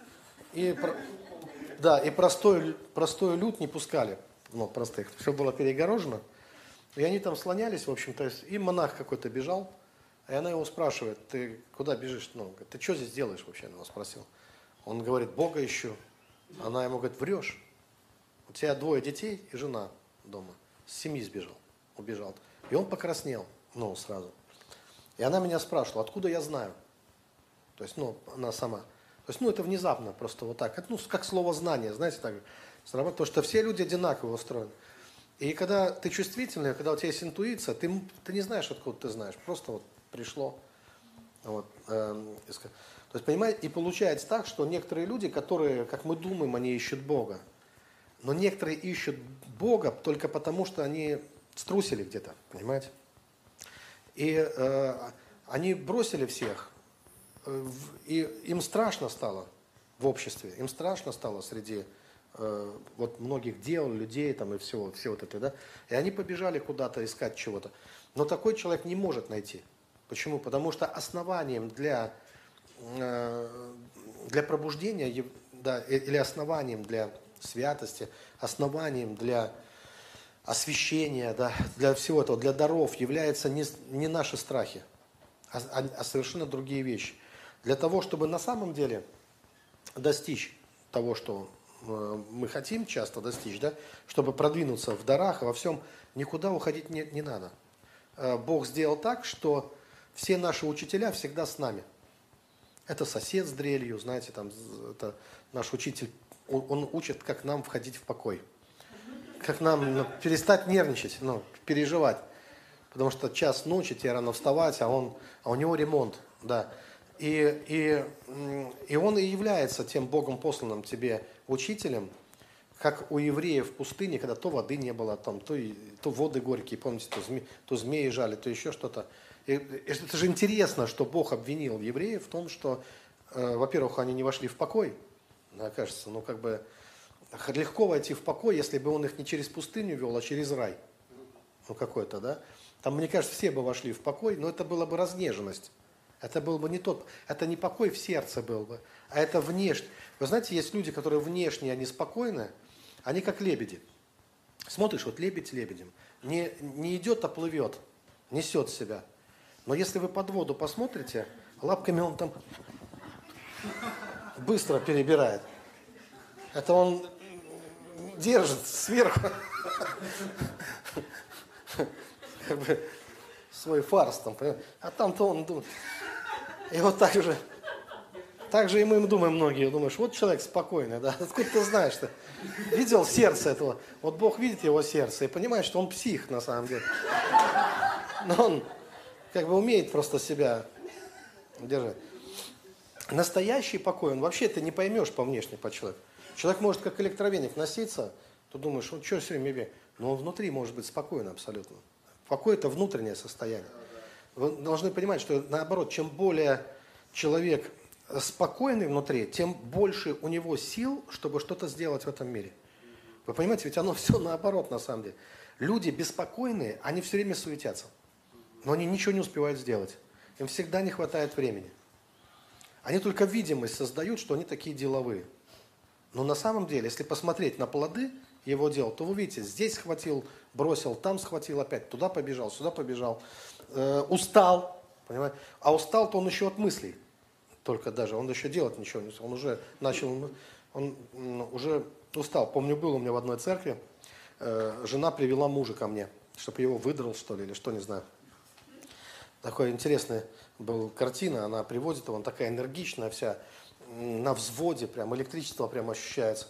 И, да, и простой, простой люд не пускали, ну, простых. Все было перегорожено. И они там слонялись, в общем-то, и монах какой-то бежал, и она его спрашивает, ты куда бежишь? Ну, ты что здесь делаешь вообще, она спросила. Он говорит, Бога ищу. Она ему говорит, врешь. У тебя двое детей и жена дома. С семьи сбежал, убежал. И он покраснел, ну, сразу. И она меня спрашивала, откуда я знаю? То есть, ну, она сама. То есть, ну, это внезапно просто вот так. Это, ну, как слово знание, знаете, так срабатывает. Потому что все люди одинаково устроены. И когда ты чувствительный, когда у тебя есть интуиция, ты, ты не знаешь, откуда ты знаешь. Просто вот пришло. Вот, э, то есть, понимаете, и получается так, что некоторые люди, которые, как мы думаем, они ищут Бога, но некоторые ищут Бога только потому, что они струсили где-то, понимаете? И э, они бросили всех, и им страшно стало в обществе, им страшно стало среди э, вот многих дел, людей там и всего, все вот это, да? И они побежали куда-то искать чего-то. Но такой человек не может найти. Почему? Потому что основанием для, э, для пробуждения, да, или основанием для святости, основанием для освящения, да, для всего этого, для даров является не, не наши страхи, а, а, а совершенно другие вещи. Для того, чтобы на самом деле достичь того, что э, мы хотим часто достичь, да, чтобы продвинуться в дарах, во всем, никуда уходить не, не надо. Э, Бог сделал так, что все наши учителя всегда с нами. Это сосед с дрелью, знаете, там, это наш учитель он учит, как нам входить в покой. Как нам ну, перестать нервничать, ну, переживать. Потому что час ночи, тебе рано вставать, а, он, а у него ремонт. Да. И, и, и он и является тем Богом посланным тебе учителем, как у евреев в пустыне, когда то воды не было, там, то, то воды горькие, помните, то, зме, то змеи жали, то еще что-то. И, это же интересно, что Бог обвинил евреев в том, что, э, во-первых, они не вошли в покой, мне кажется, ну как бы легко войти в покой, если бы он их не через пустыню вел, а через рай. Ну какой-то, да? Там, мне кажется, все бы вошли в покой, но это была бы разнеженность. Это был бы не тот, это не покой в сердце был бы, а это внешне. Вы знаете, есть люди, которые внешне, они спокойны, они как лебеди. Смотришь, вот лебедь лебедем. Не, не идет, а плывет, несет себя. Но если вы под воду посмотрите, лапками он там быстро перебирает. Это он держит сверху свой фарс там, а там-то он думает. И вот так же, так же и мы думаем многие, думаешь, вот человек спокойный, да, откуда ты знаешь-то? Видел сердце этого? Вот Бог видит его сердце и понимает, что он псих на самом деле. Но он как бы умеет просто себя держать. Настоящий покой, он вообще ты не поймешь по внешне по человеку. Человек может как электровеник носиться, ты думаешь, он что все время но он внутри может быть спокойно абсолютно. Покой – это внутреннее состояние. Вы должны понимать, что наоборот, чем более человек спокойный внутри, тем больше у него сил, чтобы что-то сделать в этом мире. Вы понимаете, ведь оно все наоборот на самом деле. Люди беспокойные, они все время суетятся, но они ничего не успевают сделать. Им всегда не хватает времени. Они только видимость создают, что они такие деловые. Но на самом деле, если посмотреть на плоды его делал, то вы видите, здесь схватил, бросил, там схватил опять, туда побежал, сюда побежал, э, устал, понимаете? А устал-то он еще от мыслей, только даже, он еще делать ничего не он уже начал, он уже устал. Помню, был у меня в одной церкви, э, жена привела мужа ко мне, чтобы его выдрал, что ли, или что, не знаю. Такой интересная была картина, она приводит его, он такая энергичная вся, на взводе, прям электричество прям ощущается.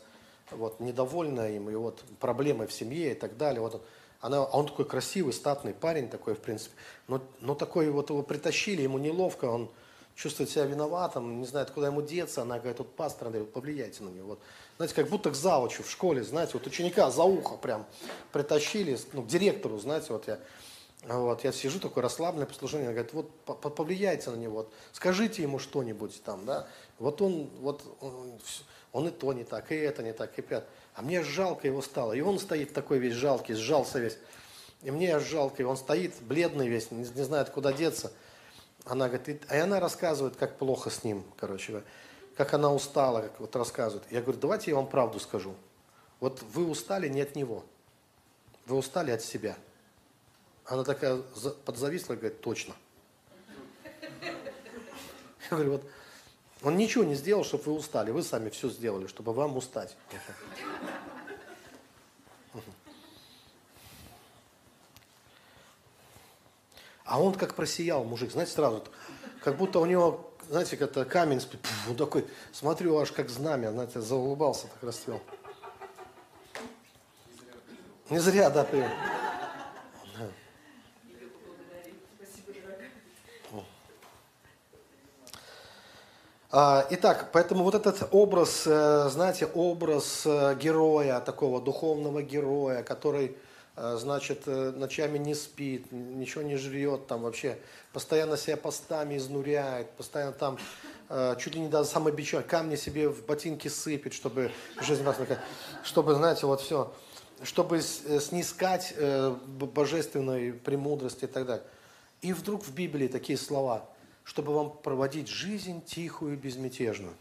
Вот, недовольная им, и вот проблемы в семье и так далее. Вот он, она, а он такой красивый, статный парень такой, в принципе. Но, но такой вот его притащили, ему неловко, он чувствует себя виноватым, не знает, куда ему деться. Она говорит, вот пастор, Андрей, повлияйте на него. Вот. Знаете, как будто к завучу в школе, знаете, вот ученика за ухо прям притащили, ну, к директору, знаете, вот я вот, я сижу такой расслабленный послушание, она говорит, вот повлияйте на него, вот, скажите ему что-нибудь там, да, вот он, вот он, он и то не так, и это не так, и пят. А мне жалко его стало, и он стоит такой весь жалкий, сжался весь, и мне жалко, и он стоит бледный весь, не, не знает, куда деться. Она говорит, и, а она рассказывает, как плохо с ним, короче, как она устала, как вот рассказывает. Я говорю, давайте я вам правду скажу. Вот вы устали не от него, вы устали от себя. Она такая подзависла и говорит, точно. Я говорю, вот он ничего не сделал, чтобы вы устали. Вы сами все сделали, чтобы вам устать. А он как просиял, мужик, знаете, сразу, как будто у него, знаете, как-то камень, он такой, смотрю, аж как знамя, знаете, заулыбался, так расцвел. Не зря, да, ты. Итак, поэтому вот этот образ, э, знаете, образ э, героя, такого духовного героя, который, э, значит, ночами не спит, ничего не жрет, там вообще постоянно себя постами изнуряет, постоянно там чуть ли не до самобичевания, камни себе в ботинки сыпет, чтобы жизнь вас чтобы, знаете, вот все, чтобы снискать божественной премудрости и так далее. И вдруг в Библии такие слова – чтобы вам проводить жизнь тихую и безмятежную.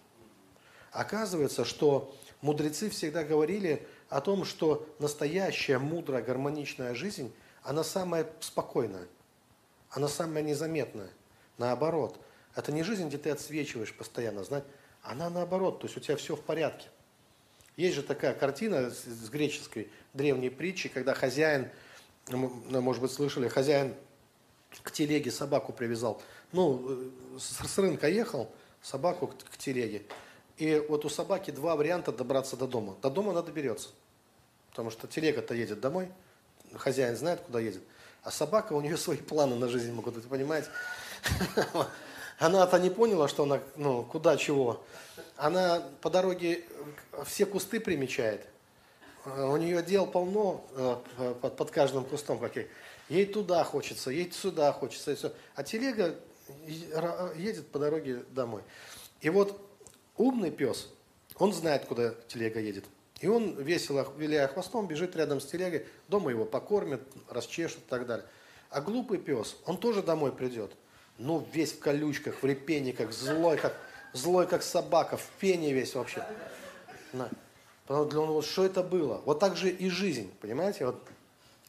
Оказывается, что мудрецы всегда говорили о том, что настоящая, мудрая, гармоничная жизнь, она самая спокойная, она самая незаметная. Наоборот, это не жизнь, где ты отсвечиваешь постоянно, знать, она наоборот, то есть у тебя все в порядке. Есть же такая картина с греческой древней притчи, когда хозяин, может быть, слышали, хозяин к телеге собаку привязал ну, э, с рынка ехал, собаку к, к телеге. И вот у собаки два варианта добраться до дома. До дома она доберется. Потому что телега-то едет домой, хозяин знает, куда едет. А собака, у нее свои планы на жизнь могут быть, понимаете? Она-то не поняла, что она, ну, куда, чего. Она по дороге все кусты примечает. У нее дел полно э, под каждым кустом. Как ей туда хочется, ей сюда хочется. И все. А телега едет по дороге домой. И вот умный пес, он знает, куда телега едет. И он, весело виляя хвостом, бежит рядом с телегой, дома его покормят, расчешут и так далее. А глупый пес, он тоже домой придет. Ну, весь в колючках, в репейниках, злой, как, злой, как собака, в пене весь вообще. На. Потому он, вот, что это было? Вот так же и жизнь, понимаете? Вот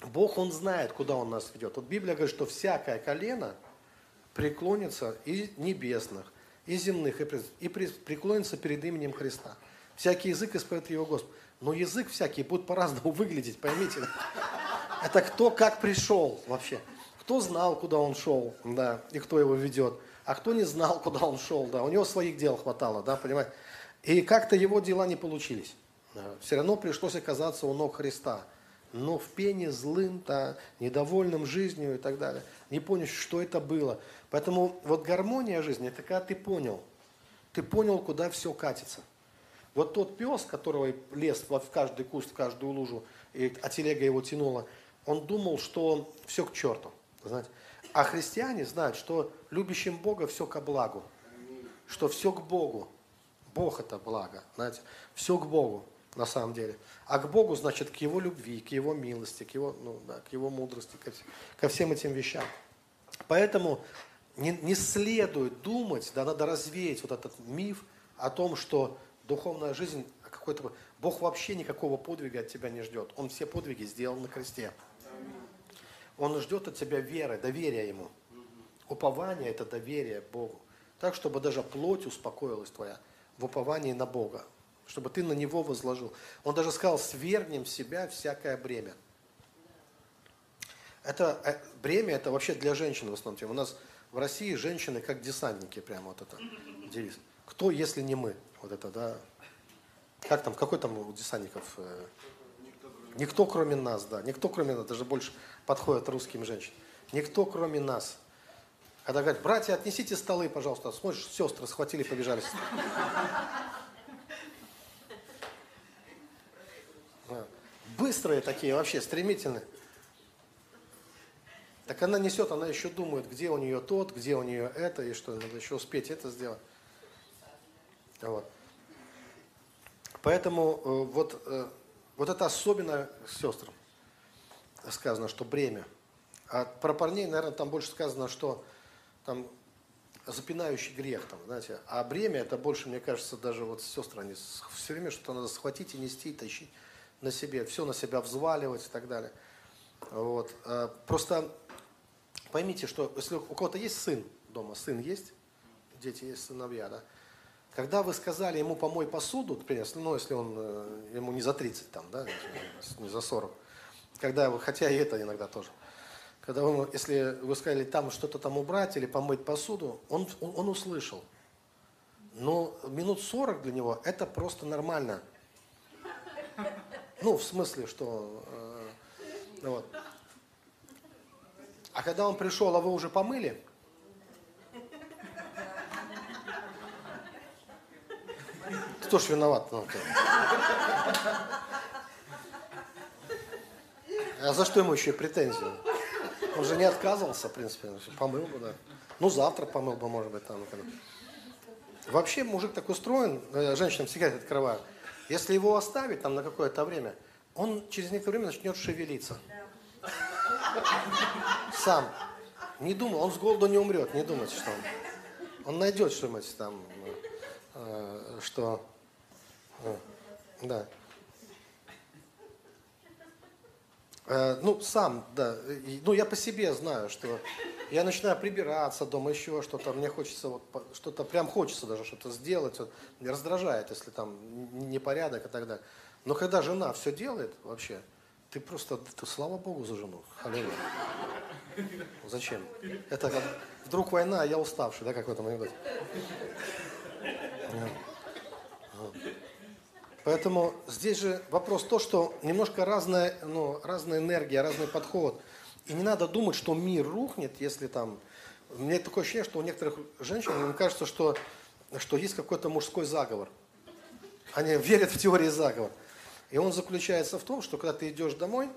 Бог, Он знает, куда Он нас ведет. Вот Библия говорит, что всякое колено – преклонится и небесных, и земных, и, и преклонится перед именем Христа. Всякий язык исповедует его Господь. Но язык всякий будет по-разному выглядеть, поймите. Это кто как пришел вообще. Кто знал, куда он шел, да, и кто его ведет. А кто не знал, куда он шел, да. У него своих дел хватало, да, понимаете. И как-то его дела не получились. Все равно пришлось оказаться у ног Христа. Но в пене злым, да, недовольным жизнью и так далее. Не понял, что это было. Поэтому вот гармония жизни, это когда ты понял, ты понял, куда все катится. Вот тот пес, которого лез в каждый куст, в каждую лужу, и, а телега его тянула, он думал, что все к черту. Знаете? А христиане знают, что любящим Бога все ко благу. Что все к Богу. Бог это благо. Знаете? Все к Богу на самом деле. А к Богу, значит, к Его любви, к Его милости, к Его, ну, да, к Его мудрости, ко, ко всем этим вещам. Поэтому не, не следует думать, да, надо развеять вот этот миф о том, что духовная жизнь какой-то... Бог вообще никакого подвига от тебя не ждет. Он все подвиги сделал на кресте. Он ждет от тебя веры, доверия Ему. Упование – это доверие Богу. Так, чтобы даже плоть успокоилась твоя в уповании на Бога. Чтобы ты на Него возложил. Он даже сказал, свергнем в себя всякое бремя. Это э, бремя, это вообще для женщин в основном. У нас в России женщины как десантники, прямо вот это девиз. Кто, если не мы? Вот это, да. Как там, какой там у десантников? Э, никто, кроме нас, да. Никто, кроме нас, даже больше подходит русским женщинам. Никто, кроме нас. Когда говорят, братья, отнесите столы, пожалуйста. Смотришь, сестры схватили, побежали. Быстрые такие, вообще стремительные. Так она несет, она еще думает, где у нее тот, где у нее это, и что надо еще успеть это сделать. Вот. Поэтому э, вот, э, вот это особенно сестрам сказано, что бремя. А про парней, наверное, там больше сказано, что там запинающий грех, там, знаете. А бремя, это больше, мне кажется, даже вот сестры, они все время что-то надо схватить и нести, тащить на себе, все на себя взваливать и так далее. Вот. А просто Поймите, что если у кого-то есть сын дома, сын есть, дети есть, сыновья, да, когда вы сказали ему помой посуду, например, ну, если он, э, ему не за 30 там, да, не за 40, когда вы, хотя и это иногда тоже, когда вы, если вы сказали там что-то там убрать или помыть посуду, он, он, он услышал. Но минут 40 для него это просто нормально. Ну, в смысле, что... Э, вот. А когда он пришел, а вы уже помыли? Кто ж виноват? Ну, а за что ему еще претензии? Он же не отказывался, в принципе. Помыл бы, да. Ну, завтра помыл бы, может быть, там. Вообще мужик так устроен, э, женщинам всегда это открываю. Если его оставить там на какое-то время, он через некоторое время начнет шевелиться. Сам. Не думай, он с голоду не умрет, не думайте, что он. Он найдет что-нибудь там, э, что... Э, да. Э, ну, сам, да. Ну, я по себе знаю, что я начинаю прибираться дома, еще что-то, мне хочется вот что-то, прям хочется даже что-то сделать, вот, раздражает, если там непорядок и так далее. Но когда жена все делает вообще, ты просто, ты, слава Богу за жену. Аллилуйя. Зачем? Это как, вдруг война, а я уставший, да, как в этом анекдоте. Поэтому здесь же вопрос то, что немножко разная, ну, разная энергия, разный подход. И не надо думать, что мир рухнет, если там... Меня такое ощущение, что у некоторых женщин, мне кажется, что, что есть какой-то мужской заговор. Они верят в теории заговора. И он заключается в том, что когда ты идешь домой,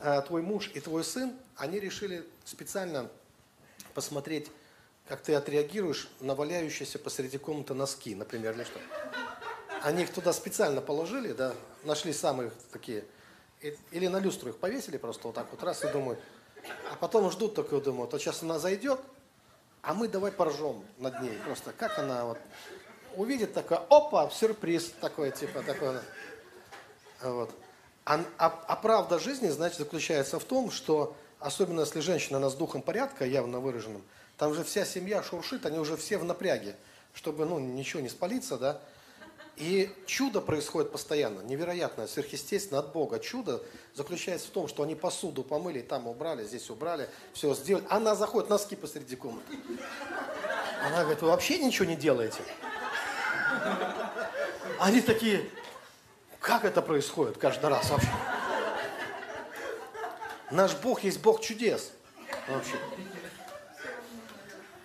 э, твой муж и твой сын, они решили специально посмотреть, как ты отреагируешь на валяющиеся посреди комнаты носки, например, или что. Они их туда специально положили, да, нашли самые такие, или на люстру их повесили просто вот так вот раз и думают, а потом ждут только, думают, вот сейчас она зайдет, а мы давай поржем над ней. Просто как она вот увидит такое, опа, сюрприз такой, типа такой. Вот. А, а, а правда жизни, значит, заключается в том, что, особенно если женщина, она с духом порядка явно выраженным, там же вся семья шуршит, они уже все в напряге, чтобы, ну, ничего не спалиться, да. И чудо происходит постоянно, невероятное, сверхъестественно от Бога. Чудо заключается в том, что они посуду помыли, там убрали, здесь убрали, все сделали. Она заходит, носки посреди комнаты. Она говорит, вы вообще ничего не делаете? Они такие, как это происходит каждый раз вообще? Наш Бог есть Бог чудес. Вообще.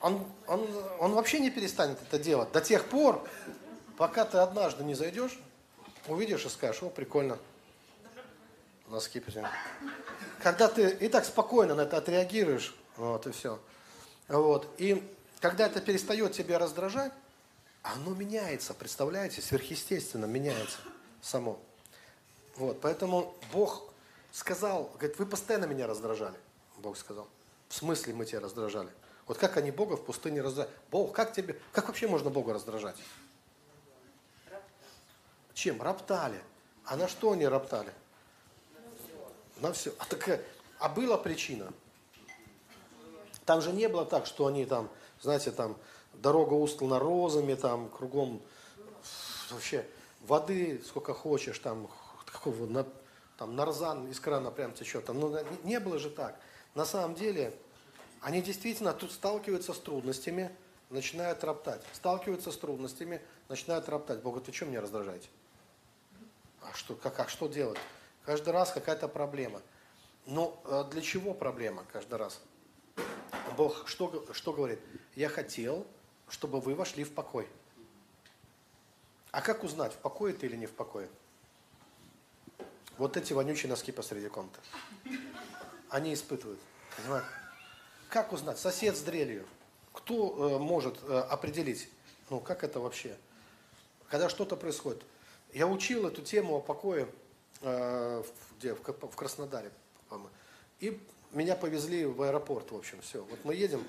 Он, он, он вообще не перестанет это делать до тех пор, пока ты однажды не зайдешь, увидишь и скажешь, о, прикольно. Носки потяну. Когда ты и так спокойно на это отреагируешь, вот и все. Вот. И когда это перестает тебя раздражать, оно меняется, представляете, сверхъестественно меняется само. Вот, поэтому Бог сказал, говорит, вы постоянно меня раздражали. Бог сказал. В смысле мы тебя раздражали? Вот как они Бога в пустыне раздражали? Бог, как тебе, как вообще можно Бога раздражать? Чем? Роптали. А на что они роптали? На все. А, так, а была причина? Там же не было так, что они там, знаете, там дорога устлана розами, там кругом вообще воды сколько хочешь, там какого на, там нарзан из крана прям течет. Там, ну, не было же так. На самом деле, они действительно тут сталкиваются с трудностями, начинают роптать. Сталкиваются с трудностями, начинают роптать. Бог говорит, вы что меня раздражаете? А что, как, а что делать? Каждый раз какая-то проблема. Но э, для чего проблема каждый раз? Бог что, что говорит? Я хотел, чтобы вы вошли в покой. А как узнать, в покое ты или не в покое? Вот эти вонючие носки посреди комнаты. Они испытывают. Понимаете? Как узнать? Сосед с дрелью. Кто э, может э, определить? Ну, как это вообще? Когда что-то происходит. Я учил эту тему о покое э, где, в, в Краснодаре. И меня повезли в аэропорт, в общем, все. Вот мы едем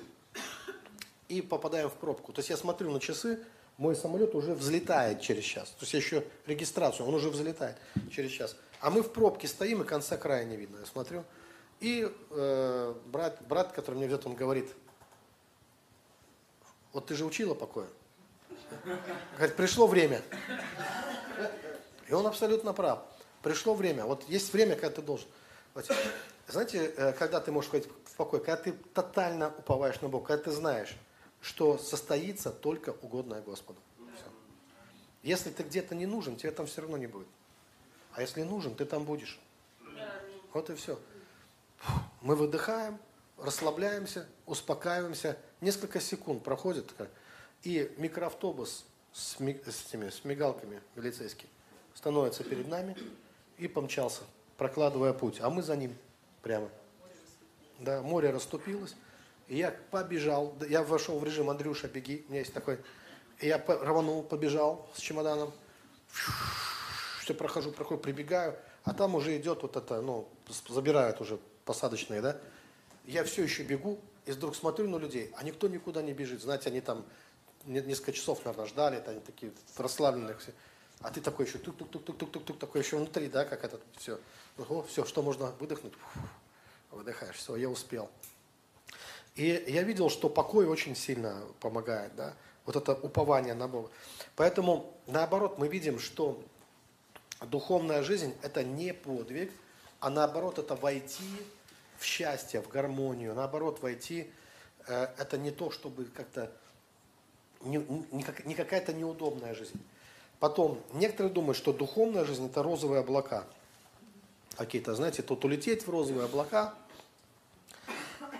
и попадаем в пробку. То есть я смотрю на часы, мой самолет уже взлетает через час. То есть я еще регистрацию, он уже взлетает через час. А мы в пробке стоим, и конца края не видно. Я смотрю. И э, брат, брат, который мне ведет, он говорит, вот ты же учила покоя. Говорит, пришло время. И он абсолютно прав. Пришло время. Вот есть время, когда ты должен. Вот, знаете, э, когда ты можешь ходить в покой, когда ты тотально уповаешь на Бога, когда ты знаешь, что состоится только угодное Господу. Все. Если ты где-то не нужен, тебе там все равно не будет. А если нужен, ты там будешь. Вот и все. Мы выдыхаем, расслабляемся, успокаиваемся. Несколько секунд проходит, и микроавтобус с, ми, с, этими, с мигалками милицейский становится перед нами и помчался, прокладывая путь. А мы за ним прямо. Да, море расступилось. Я побежал, я вошел в режим Андрюша, беги, у меня есть такой. И я рванул, побежал с чемоданом. Все прохожу, прохожу, прибегаю. А там уже идет вот это, ну, забирают уже посадочные, да. Я все еще бегу, и вдруг смотрю на людей, а никто никуда не бежит. Знаете, они там несколько часов, наверное, ждали, это они такие расслабленные все. А ты такой еще тук-тук-тук-тук-тук-тук, такой еще внутри, да, как этот, все. О, все, что можно выдохнуть? выдыхаешь, все, я успел. И я видел, что покой очень сильно помогает, да, вот это упование на Бога. Поэтому, наоборот, мы видим, что духовная жизнь – это не подвиг, а наоборот, это войти в счастье, в гармонию, наоборот, войти э, – это не то, чтобы как-то, не, не, не какая-то неудобная жизнь. Потом, некоторые думают, что духовная жизнь – это розовые облака. Какие-то, знаете, тут улететь в розовые облака.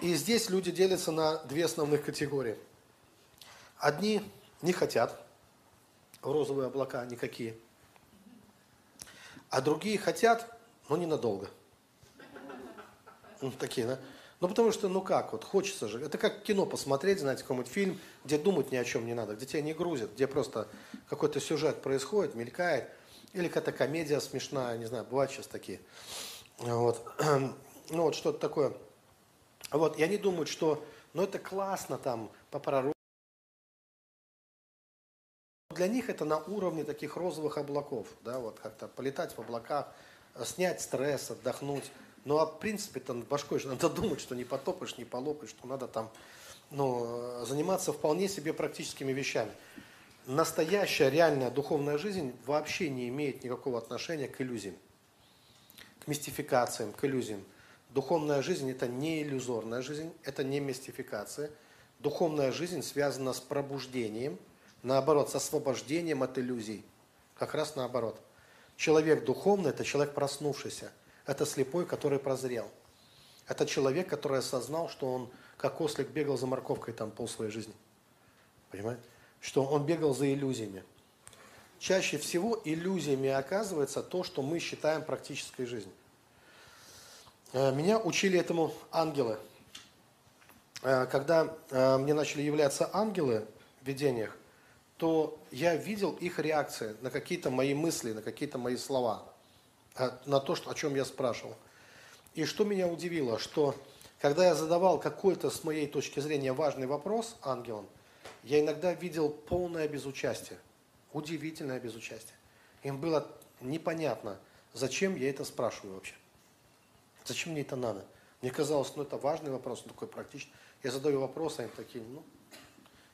И здесь люди делятся на две основных категории. Одни не хотят розовые облака никакие. А другие хотят, но ненадолго. Ну, такие, да? Ну, потому что, ну как, вот хочется же. Это как кино посмотреть, знаете, какой-нибудь фильм, где думать ни о чем не надо, где тебя не грузят, где просто какой-то сюжет происходит, мелькает. Или какая-то комедия смешная, не знаю, бывают сейчас такие. Вот. Ну, вот что-то такое. Вот, и они думают, что, ну, это классно там по пророку. Для них это на уровне таких розовых облаков, да, вот как-то полетать в облаках, снять стресс, отдохнуть. Ну, а в принципе, там башкой же надо думать, что не потопаешь, не полопаешь, что надо там ну, заниматься вполне себе практическими вещами. Настоящая, реальная духовная жизнь вообще не имеет никакого отношения к иллюзиям, к мистификациям, к иллюзиям. Духовная жизнь – это не иллюзорная жизнь, это не мистификация. Духовная жизнь связана с пробуждением, наоборот, с освобождением от иллюзий. Как раз наоборот. Человек духовный – это человек проснувшийся – это слепой, который прозрел. Это человек, который осознал, что он, как ослик, бегал за морковкой там пол своей жизни. Понимаете? Что он бегал за иллюзиями. Чаще всего иллюзиями оказывается то, что мы считаем практической жизнью. Э, меня учили этому ангелы. Э, когда э, мне начали являться ангелы в видениях, то я видел их реакции на какие-то мои мысли, на какие-то мои слова. На то, о чем я спрашивал. И что меня удивило, что когда я задавал какой-то с моей точки зрения важный вопрос ангелам, я иногда видел полное безучастие, удивительное безучастие. им было непонятно, зачем я это спрашиваю вообще. Зачем мне это надо? Мне казалось, ну это важный вопрос, он такой практичный. Я задаю вопрос, они такие, ну,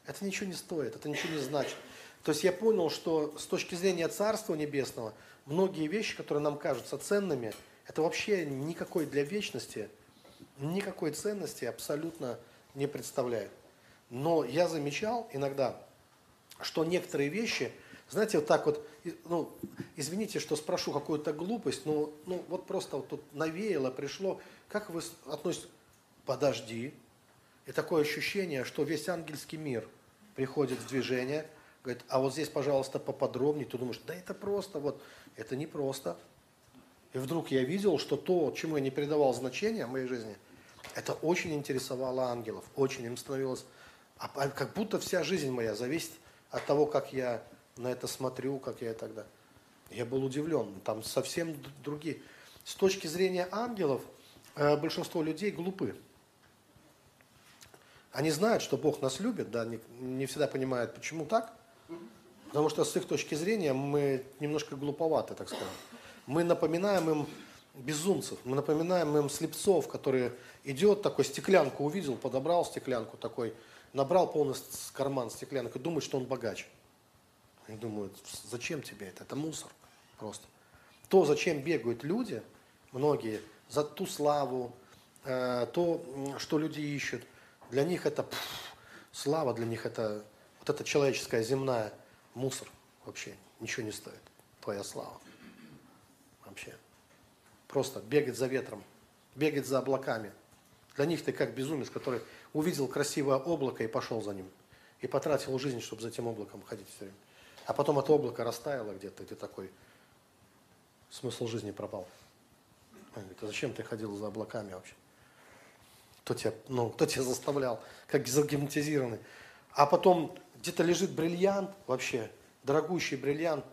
это ничего не стоит, это ничего не значит. То есть я понял, что с точки зрения Царства Небесного, многие вещи, которые нам кажутся ценными, это вообще никакой для вечности, никакой ценности абсолютно не представляет. Но я замечал иногда, что некоторые вещи, знаете, вот так вот, ну, извините, что спрошу какую-то глупость, но ну, вот просто вот тут навеяло, пришло, как вы относитесь, подожди, и такое ощущение, что весь ангельский мир приходит в движение, говорит, а вот здесь, пожалуйста, поподробнее, ты думаешь, да это просто, вот, это не просто. И вдруг я видел, что то, чему я не придавал значения в моей жизни, это очень интересовало ангелов, очень им становилось, а, а как будто вся жизнь моя зависит от того, как я на это смотрю, как я тогда. Я был удивлен, там совсем другие. С точки зрения ангелов, э, большинство людей глупы. Они знают, что Бог нас любит, да, не, не всегда понимают, почему так. Потому что с их точки зрения мы немножко глуповаты, так сказать. Мы напоминаем им безумцев, мы напоминаем им слепцов, которые идет такой, стеклянку увидел, подобрал стеклянку такой, набрал полный карман стеклянок и думает, что он богач. Они думают, зачем тебе это? Это мусор просто. То, зачем бегают люди, многие, за ту славу, э, то, что люди ищут, для них это пфф, слава, для них это вот эта человеческая земная мусор вообще ничего не стоит. Твоя слава. Вообще. Просто бегать за ветром, бегать за облаками. Для них ты как безумец, который увидел красивое облако и пошел за ним. И потратил жизнь, чтобы за этим облаком ходить все время. А потом это облако растаяло где-то, ты такой, смысл жизни пропал. Он говорит, а зачем ты ходил за облаками вообще? Кто тебя, ну, кто тебя заставлял, как загипнотизированный. А потом где-то лежит бриллиант вообще, дорогущий бриллиант,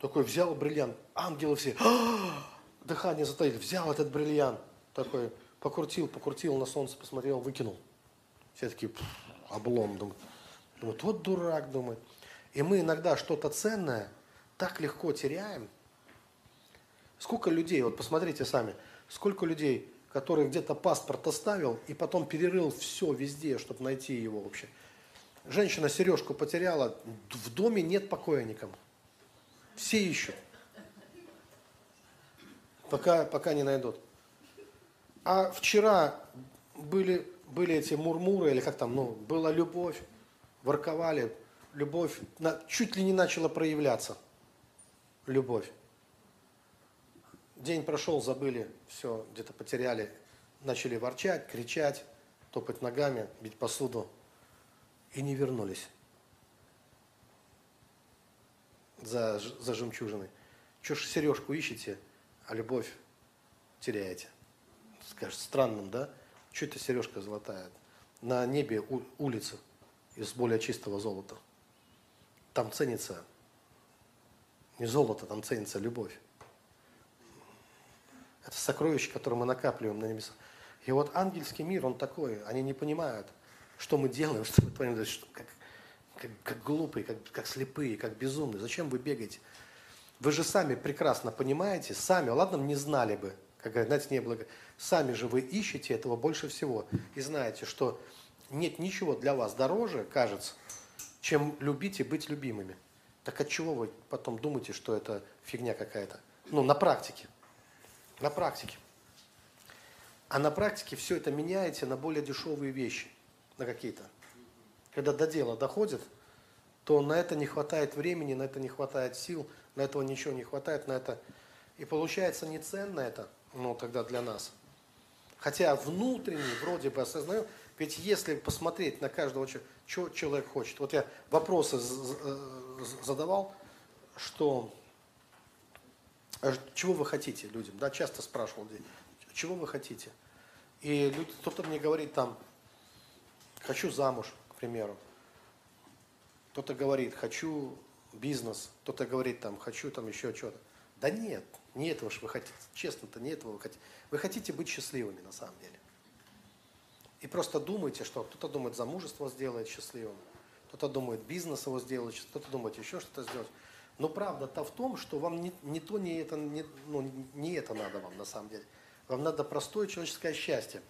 такой взял бриллиант, ангелы все, «А!» дыхание затаили, взял этот бриллиант, такой, покрутил, покрутил, на солнце посмотрел, выкинул. Все такие, облом, думают. Думают, вот дурак, думает. И мы иногда что-то ценное так легко теряем. Сколько людей, вот посмотрите сами, сколько людей, которые где-то паспорт оставил и потом перерыл все везде, чтобы найти его вообще. Женщина сережку потеряла, в доме нет покоя никому. Все ищут. Пока, пока не найдут. А вчера были, были эти мурмуры, или как там, ну, была любовь, ворковали, любовь чуть ли не начала проявляться. Любовь. День прошел, забыли, все, где-то потеряли, начали ворчать, кричать, топать ногами, бить посуду и не вернулись за, за жемчужиной. Чего ж сережку ищете, а любовь теряете? скажет, странным, да? Что это сережка золотая? На небе улица из более чистого золота. Там ценится не золото, там ценится любовь. Это сокровище, которое мы накапливаем на небесах. И вот ангельский мир, он такой, они не понимают, что мы делаем, что мы творим, что, как, как, как глупые, как, как слепые, как безумные. Зачем вы бегаете? Вы же сами прекрасно понимаете, сами, ладно, не знали бы, как говорят, знаете, не было. Сами же вы ищете этого больше всего. И знаете, что нет ничего для вас дороже, кажется, чем любить и быть любимыми. Так от чего вы потом думаете, что это фигня какая-то? Ну, на практике. На практике. А на практике все это меняете на более дешевые вещи, на какие-то. Когда до дела доходит, то на это не хватает времени, на это не хватает сил, на этого ничего не хватает, на это... И получается не ценно это, ну, тогда для нас. Хотя внутренне вроде бы осознаю, ведь если посмотреть на каждого человека, что человек хочет. Вот я вопросы задавал, что «А чего вы хотите людям, да, часто спрашивал людей, чего вы хотите. И люди, кто-то мне говорит там, хочу замуж, к примеру. Кто-то говорит, хочу бизнес, кто-то говорит там, хочу там еще что-то. Да нет, не этого же вы хотите, честно-то не этого вы хотите. Вы хотите быть счастливыми на самом деле. И просто думайте, что кто-то думает замужество сделает счастливым, кто-то думает бизнес его сделать, кто-то думает еще что-то сделать. Но правда-то в том, что вам не, не то, не это, не, ну, не это надо вам на самом деле. Вам надо простое человеческое счастье.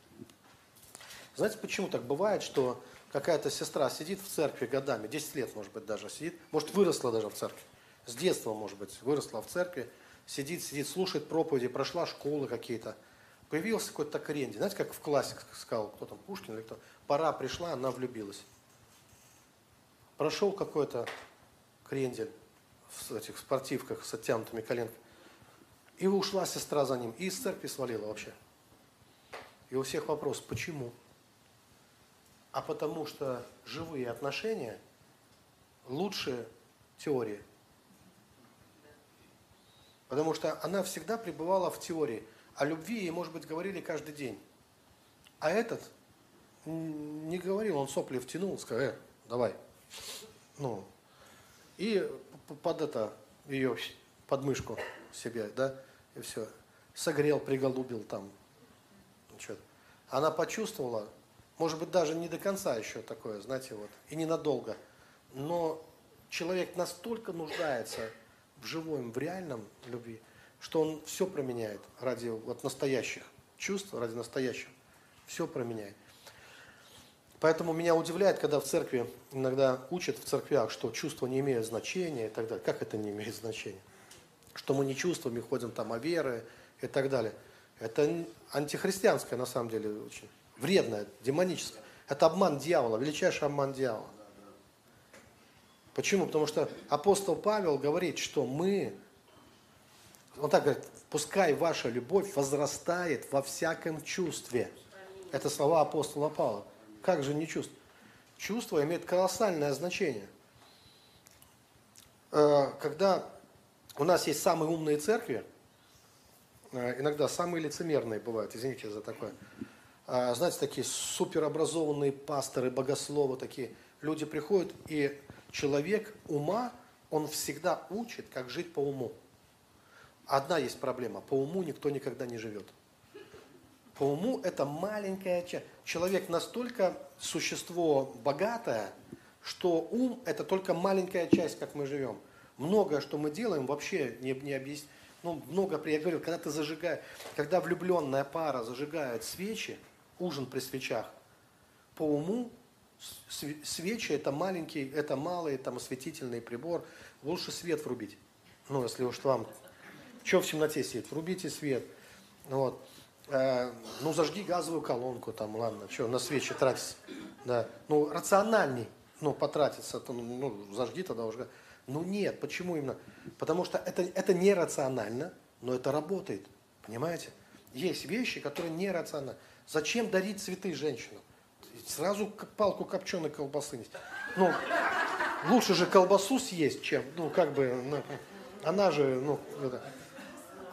Знаете, почему так бывает, что какая-то сестра сидит в церкви годами, 10 лет, может быть, даже сидит, может, выросла даже в церкви, с детства, может быть, выросла в церкви, сидит, сидит, слушает проповеди, прошла школы какие-то, появился какой-то кренди. Знаете, как в классе сказал, кто там, Пушкин или кто, пора пришла, она влюбилась. Прошел какой-то крендель в этих спортивках с оттянутыми коленками. И ушла сестра за ним, и из церкви свалила вообще. И у всех вопрос, почему? А потому что живые отношения лучше теории. Потому что она всегда пребывала в теории. О любви ей, может быть, говорили каждый день. А этот не говорил, он сопли втянул, сказал, э, давай. Ну, и под это ее подмышку себе, да, и все. Согрел, приголубил там. Что Она почувствовала, может быть, даже не до конца еще такое, знаете, вот, и ненадолго. Но человек настолько нуждается в живом, в реальном любви, что он все променяет ради вот настоящих чувств, ради настоящего. Все променяет. Поэтому меня удивляет, когда в церкви иногда учат в церквях, что чувства не имеют значения и так далее. Как это не имеет значения? Что мы не чувствами ходим там о веры и так далее. Это антихристианское на самом деле очень вредное, демоническое. Это обман дьявола, величайший обман дьявола. Почему? Потому что апостол Павел говорит, что мы, он так говорит, пускай ваша любовь возрастает во всяком чувстве. Это слова апостола Павла. Как же не чувство? Чувство имеет колоссальное значение. Э, когда у нас есть самые умные церкви, э, иногда самые лицемерные бывают, извините за такое. Э, знаете, такие суперобразованные пасторы, богословы такие. Люди приходят, и человек ума, он всегда учит, как жить по уму. Одна есть проблема. По уму никто никогда не живет. По уму это маленькая часть. Человек настолько существо богатое, что ум это только маленькая часть, как мы живем. Многое, что мы делаем, вообще не, не объяснить. Ну, много, я говорил, когда ты зажигаешь, когда влюбленная пара зажигает свечи, ужин при свечах, по уму свечи это маленький, это малый там осветительный прибор, лучше свет врубить. Ну, если уж вам, что в темноте сидит, врубите свет. Вот. Э, ну, зажги газовую колонку, там, ладно, что, на свечи тратить. Да. Ну, рациональней, ну, потратиться, то, ну, зажги тогда уже. Ну, нет, почему именно? Потому что это, это нерационально, но это работает, понимаете? Есть вещи, которые нерациональны. Зачем дарить цветы женщинам? Сразу палку копченой колбасы нести. Ну, лучше же колбасу съесть, чем, ну, как бы, ну, она же, ну, это,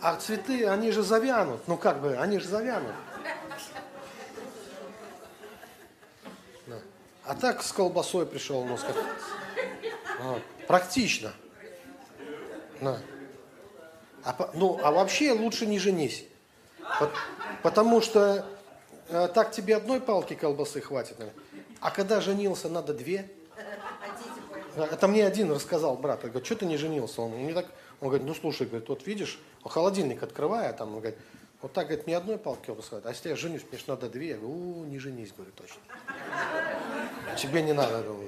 а цветы, они же завянут. Ну как бы, они же завянут. Да. А так с колбасой пришел, ну сказать. Практично. Да. А, ну, а вообще лучше не женись. Потому что э, так тебе одной палки колбасы хватит. А когда женился, надо две. Это мне один рассказал брат. Говорит, что ты не женился? Он не так он говорит, ну слушай, говорит, вот видишь, холодильник открывая, там, он говорит, вот так, говорит, ни одной палки обысхать. А если я женюсь, мне же надо две. Я говорю, не женись, говорю, точно. Тебе не надо, говорю.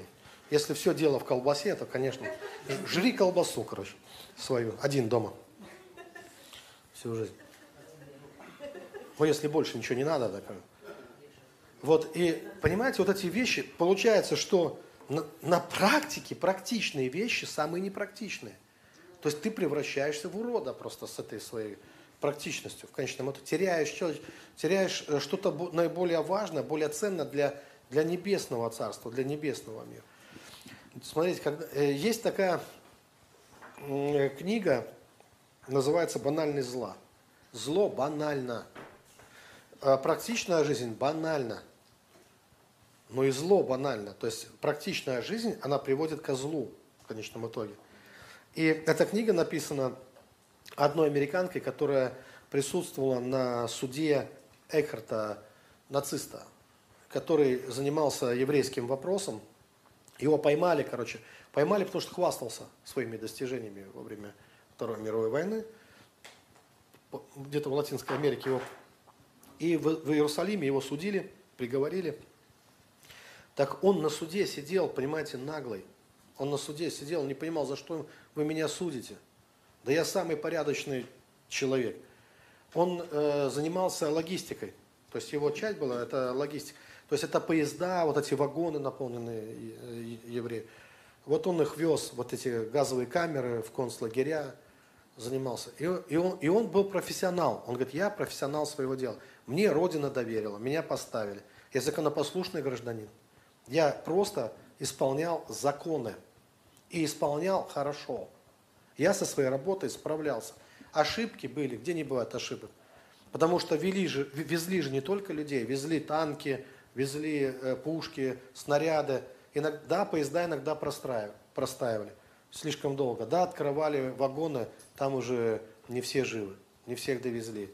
Если все дело в колбасе, то, конечно, жри колбасу, короче, свою, один дома. Всю жизнь. Ну, если больше ничего не надо, так. Вот, и, понимаете, вот эти вещи, получается, что на, на практике практичные вещи самые непрактичные. То есть ты превращаешься в урода просто с этой своей практичностью. В конечном итоге теряешь, теряешь э, что-то наиболее важное, более ценное для, для небесного царства, для небесного мира. Смотрите, когда, э, есть такая э, книга, называется «Банальность зла». Зло банально. А практичная жизнь банальна. Но и зло банально. То есть практичная жизнь, она приводит ко злу в конечном итоге. И эта книга написана одной американкой, которая присутствовала на суде Экхарта, нациста, который занимался еврейским вопросом. Его поймали, короче, Поймали, потому что хвастался своими достижениями во время Второй мировой войны. Где-то в Латинской Америке его... И в, в Иерусалиме его судили, приговорили. Так он на суде сидел, понимаете, наглый. Он на суде сидел, не понимал, за что вы меня судите. Да я самый порядочный человек. Он э, занимался логистикой. То есть его часть была, это логистика. То есть это поезда, вот эти вагоны, наполненные евреи. Вот он их вез, вот эти газовые камеры в концлагеря, занимался. И, и, он, и он был профессионал. Он говорит, я профессионал своего дела. Мне Родина доверила, меня поставили. Я законопослушный гражданин. Я просто исполнял законы. И исполнял хорошо. Я со своей работой справлялся. Ошибки были, где не бывает ошибок. Потому что вели же, везли же не только людей, везли танки, везли э, пушки, снаряды. Иногда поезда иногда простаивали слишком долго. Да, открывали вагоны, там уже не все живы, не всех довезли.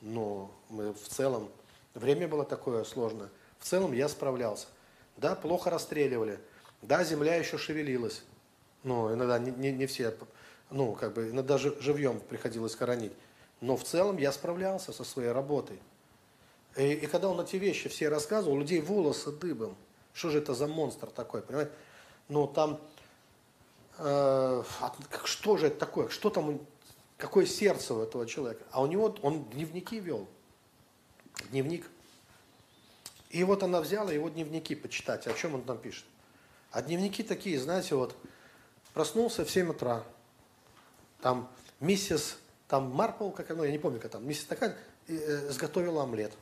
Но мы в целом, время было такое сложное. В целом я справлялся. Да, плохо расстреливали. Да, земля еще шевелилась. Ну, иногда не, не, не все, ну, как бы, иногда живьем приходилось хоронить. Но в целом я справлялся со своей работой. И, и когда он эти вещи все рассказывал, у людей волосы дыбом. Что же это за монстр такой, понимаете? Ну, там, э, что же это такое? Что там, какое сердце у этого человека? А у него, он дневники вел. Дневник. И вот она взяла его дневники почитать, о чем он там пишет. А дневники такие, знаете, вот, проснулся в 7 утра, там миссис там Марпл, как оно, я не помню, как там, миссис такая, э, сготовила омлет.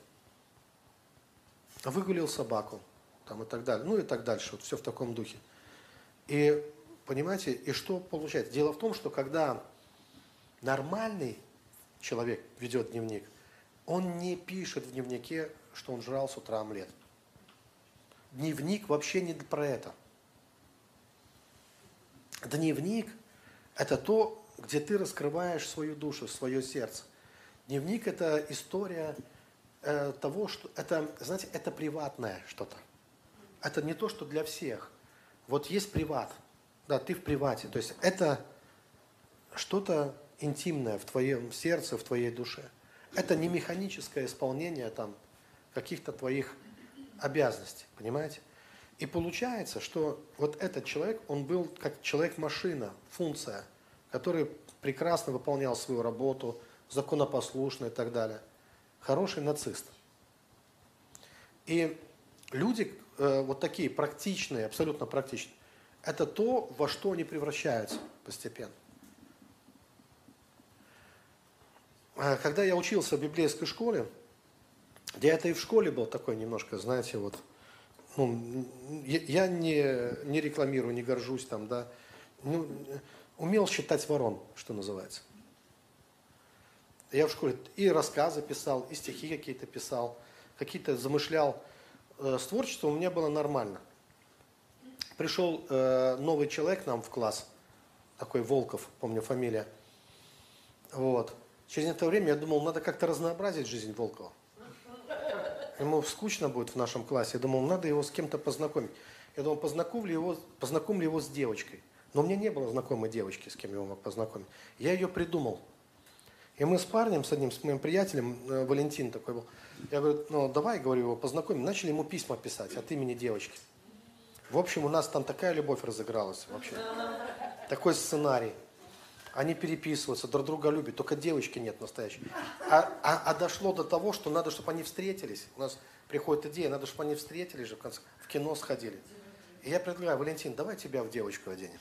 Выгулил собаку, там и так далее, ну и так дальше, вот все в таком духе. И, понимаете, и что получается? Дело в том, что когда нормальный человек ведет дневник, он не пишет в дневнике, что он жрал с утра омлет. Дневник вообще не про это. Дневник – это то, где ты раскрываешь свою душу, свое сердце. Дневник – это история э, того, что это, знаете, это приватное что-то. Это не то, что для всех. Вот есть приват, да, ты в привате. То есть это что-то интимное в твоем сердце, в твоей душе. Это не механическое исполнение там каких-то твоих обязанностей, понимаете? И получается, что вот этот человек, он был как человек-машина, функция – который прекрасно выполнял свою работу, законопослушный и так далее. Хороший нацист. И люди э, вот такие практичные, абсолютно практичные, это то, во что они превращаются постепенно. Э, когда я учился в библейской школе, я это и в школе был такой немножко, знаете, вот, ну, я не, не рекламирую, не горжусь там, да, ну, умел считать ворон, что называется. Я в школе и рассказы писал, и стихи какие-то писал, какие-то замышлял. Э, с творчеством у меня было нормально. Пришел э, новый человек нам в класс, такой Волков, помню фамилия. Вот. Через некоторое время я думал, надо как-то разнообразить жизнь Волкова. Ему скучно будет в нашем классе. Я думал, надо его с кем-то познакомить. Я думал, познакомлю его, познакомлю его с девочкой. Но у меня не было знакомой девочки, с кем я мог познакомить. Я ее придумал. И мы с парнем, с одним, с моим приятелем, э, Валентин такой был, я говорю, ну давай, говорю, его познакомим. Начали ему письма писать от имени девочки. В общем, у нас там такая любовь разыгралась вообще. Такой сценарий. Они переписываются, друг друга любят, только девочки нет настоящей. А, а, а дошло до того, что надо, чтобы они встретились. У нас приходит идея, надо, чтобы они встретились же в конце, в кино сходили. И я предлагаю, Валентин, давай тебя в девочку оденем.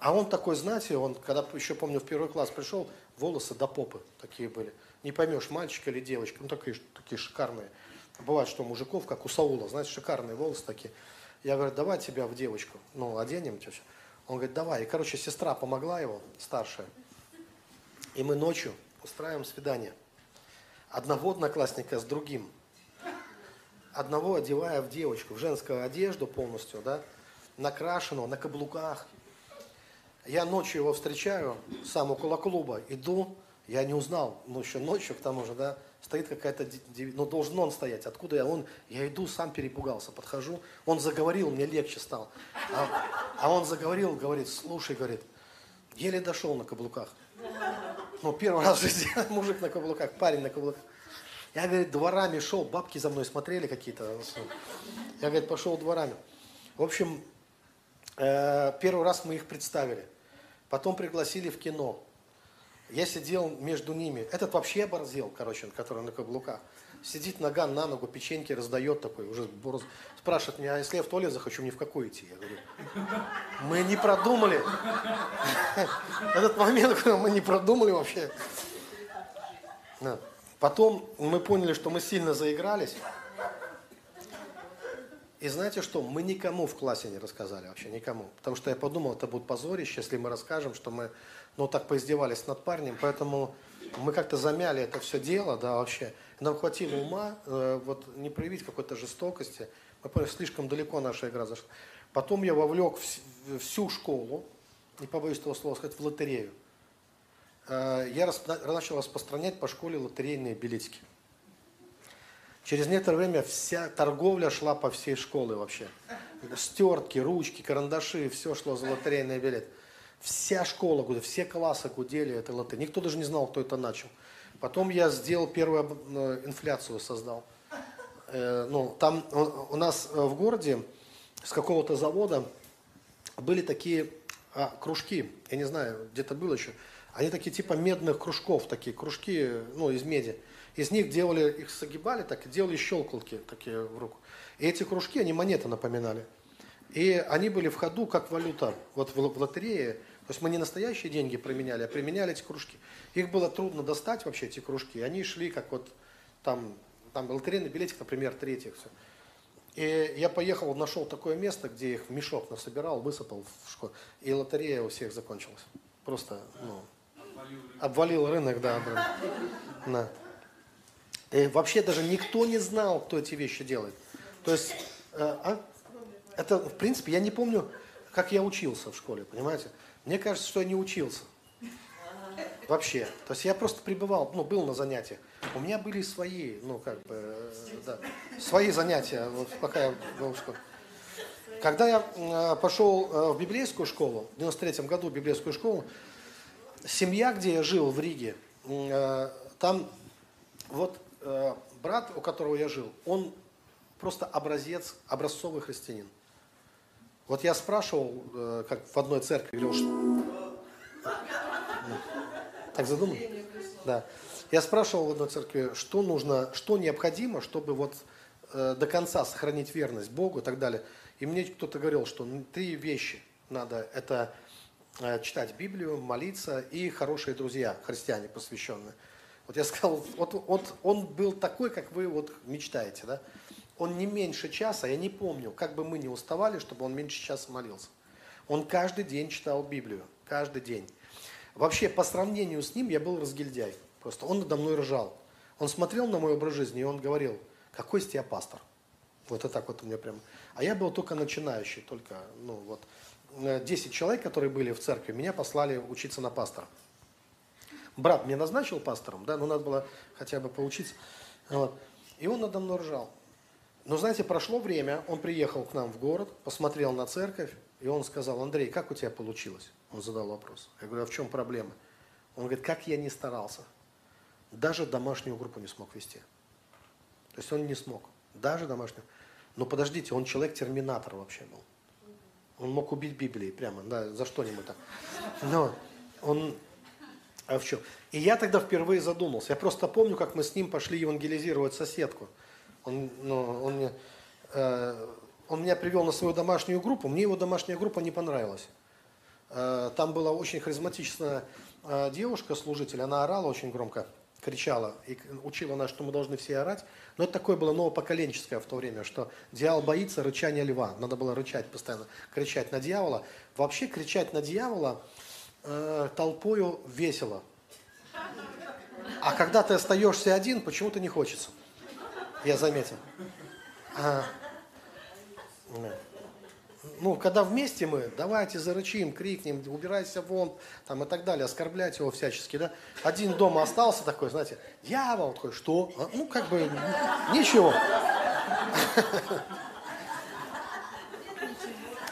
А он такой, знаете, он, когда еще помню, в первый класс пришел, волосы до попы такие были. Не поймешь, мальчик или девочка, ну такие, такие шикарные. Бывает, что у мужиков, как у Саула, знаете, шикарные волосы такие. Я говорю, давай тебя в девочку, ну, оденем тебя. Он говорит, давай. И, короче, сестра помогла его, старшая. И мы ночью устраиваем свидание. Одного одноклассника с другим. Одного одевая в девочку, в женскую одежду полностью, да, накрашенного, на каблуках. Я ночью его встречаю, сам около клуба, иду, Я не узнал, ну еще ночью к тому же, да, стоит какая-то, ну должен он стоять. Откуда я? Он, я иду, сам перепугался, подхожу. Он заговорил, мне легче стало. А, а он заговорил, говорит, слушай, говорит, еле дошел на каблуках. Ну, первый раз в жизни мужик на каблуках, парень на каблуках. Я, говорит, дворами шел, бабки за мной смотрели какие-то. Я, говорит, пошел дворами. В общем, э, первый раз мы их представили. Потом пригласили в кино. Я сидел между ними. Этот вообще оборзел, короче, который на каблуках. Сидит нога на ногу, печеньки раздает такой, уже борз. Спрашивает меня, а если я в туалет захочу, мне в какой идти? Я говорю, мы не продумали. Этот момент, мы не продумали вообще. Потом мы поняли, что мы сильно заигрались. И знаете что, мы никому в классе не рассказали вообще, никому. Потому что я подумал, это будет позорище, если мы расскажем, что мы, ну, так поиздевались над парнем. Поэтому мы как-то замяли это все дело, да, вообще. Нам хватило ума, э, вот, не проявить какой-то жестокости. Мы поняли, слишком далеко наша игра зашла. Потом я вовлек в, всю школу, не побоюсь этого слова сказать, в лотерею. Э, я начал распространять по школе лотерейные билетики. Через некоторое время вся торговля шла по всей школе вообще. Стертки, ручки, карандаши, все шло за лотерейный билет. Вся школа, все классы гудели этой лотереи. Никто даже не знал, кто это начал. Потом я сделал первую э, инфляцию, создал. Э, ну, там у нас в городе с какого-то завода были такие а, кружки, я не знаю, где-то было еще, они такие типа медных кружков, такие кружки, ну, из меди. Из них делали, их согибали так делали щелкалки такие в руку. И эти кружки, они монеты напоминали. И они были в ходу как валюта. Вот в, в лотерее, то есть мы не настоящие деньги применяли, а применяли эти кружки. Их было трудно достать вообще, эти кружки. Они шли как вот там, там лотерейный билетик, например, третьих. Все. И я поехал, нашел такое место, где их в мешок насобирал, высыпал в школу. И лотерея у всех закончилась. Просто, ну, Обвалил рынок, да. да. да. И вообще даже никто не знал, кто эти вещи делает. То есть, э, а? это, в принципе, я не помню, как я учился в школе, понимаете? Мне кажется, что я не учился. Вообще. То есть я просто пребывал, ну, был на занятиях. У меня были свои, ну, как бы, да, свои занятия, вот, пока я был в школе. Когда я э, пошел э, в библейскую школу, в 93 году в библейскую школу, семья, где я жил в Риге, э, там вот брат, у которого я жил, он просто образец, образцовый христианин. Вот я спрашивал, э, как в одной церкви, говорил, что... Так задумал? Да. Я спрашивал в одной церкви, что нужно, что необходимо, чтобы вот до конца сохранить верность Богу и так далее. И мне кто-то говорил, что три вещи надо. Это Э, читать Библию, молиться и хорошие друзья, христиане посвященные. Вот я сказал, вот, вот он был такой, как вы вот мечтаете, да? Он не меньше часа, я не помню, как бы мы ни уставали, чтобы он меньше часа молился. Он каждый день читал Библию, каждый день. Вообще, по сравнению с ним, я был разгильдяй. Просто он надо мной ржал. Он смотрел на мой образ жизни, и он говорил, какой из тебя пастор? Вот это так вот у меня прям. А я был только начинающий, только, ну вот. 10 человек, которые были в церкви, меня послали учиться на пастора. Брат меня назначил пастором, да, но надо было хотя бы поучиться. Вот. И он надо мной ржал. Но знаете, прошло время, он приехал к нам в город, посмотрел на церковь, и он сказал, Андрей, как у тебя получилось? Он задал вопрос. Я говорю, а в чем проблема? Он говорит, как я не старался. Даже домашнюю группу не смог вести. То есть он не смог. Даже домашнюю. Но подождите, он человек-терминатор вообще был. Он мог убить Библией прямо, да, за что-нибудь там. Но он... А в чем? И я тогда впервые задумался. Я просто помню, как мы с ним пошли евангелизировать соседку. Он, ну, он, мне, э, он меня привел на свою домашнюю группу. Мне его домашняя группа не понравилась. Э, там была очень харизматичная э, девушка, служитель. Она орала очень громко кричала и учила нас, что мы должны все орать. Но это такое было новопоколенческое в то время, что дьявол боится рычания льва. Надо было рычать постоянно, кричать на дьявола. Вообще кричать на дьявола э, толпою весело. А когда ты остаешься один, почему-то не хочется. Я заметил. А, ну, когда вместе мы, давайте зарычим, крикнем, убирайся вон, там и так далее, оскорблять его всячески, да. Один дома остался такой, знаете, дьявол такой, что? А, ну, как бы, ничего.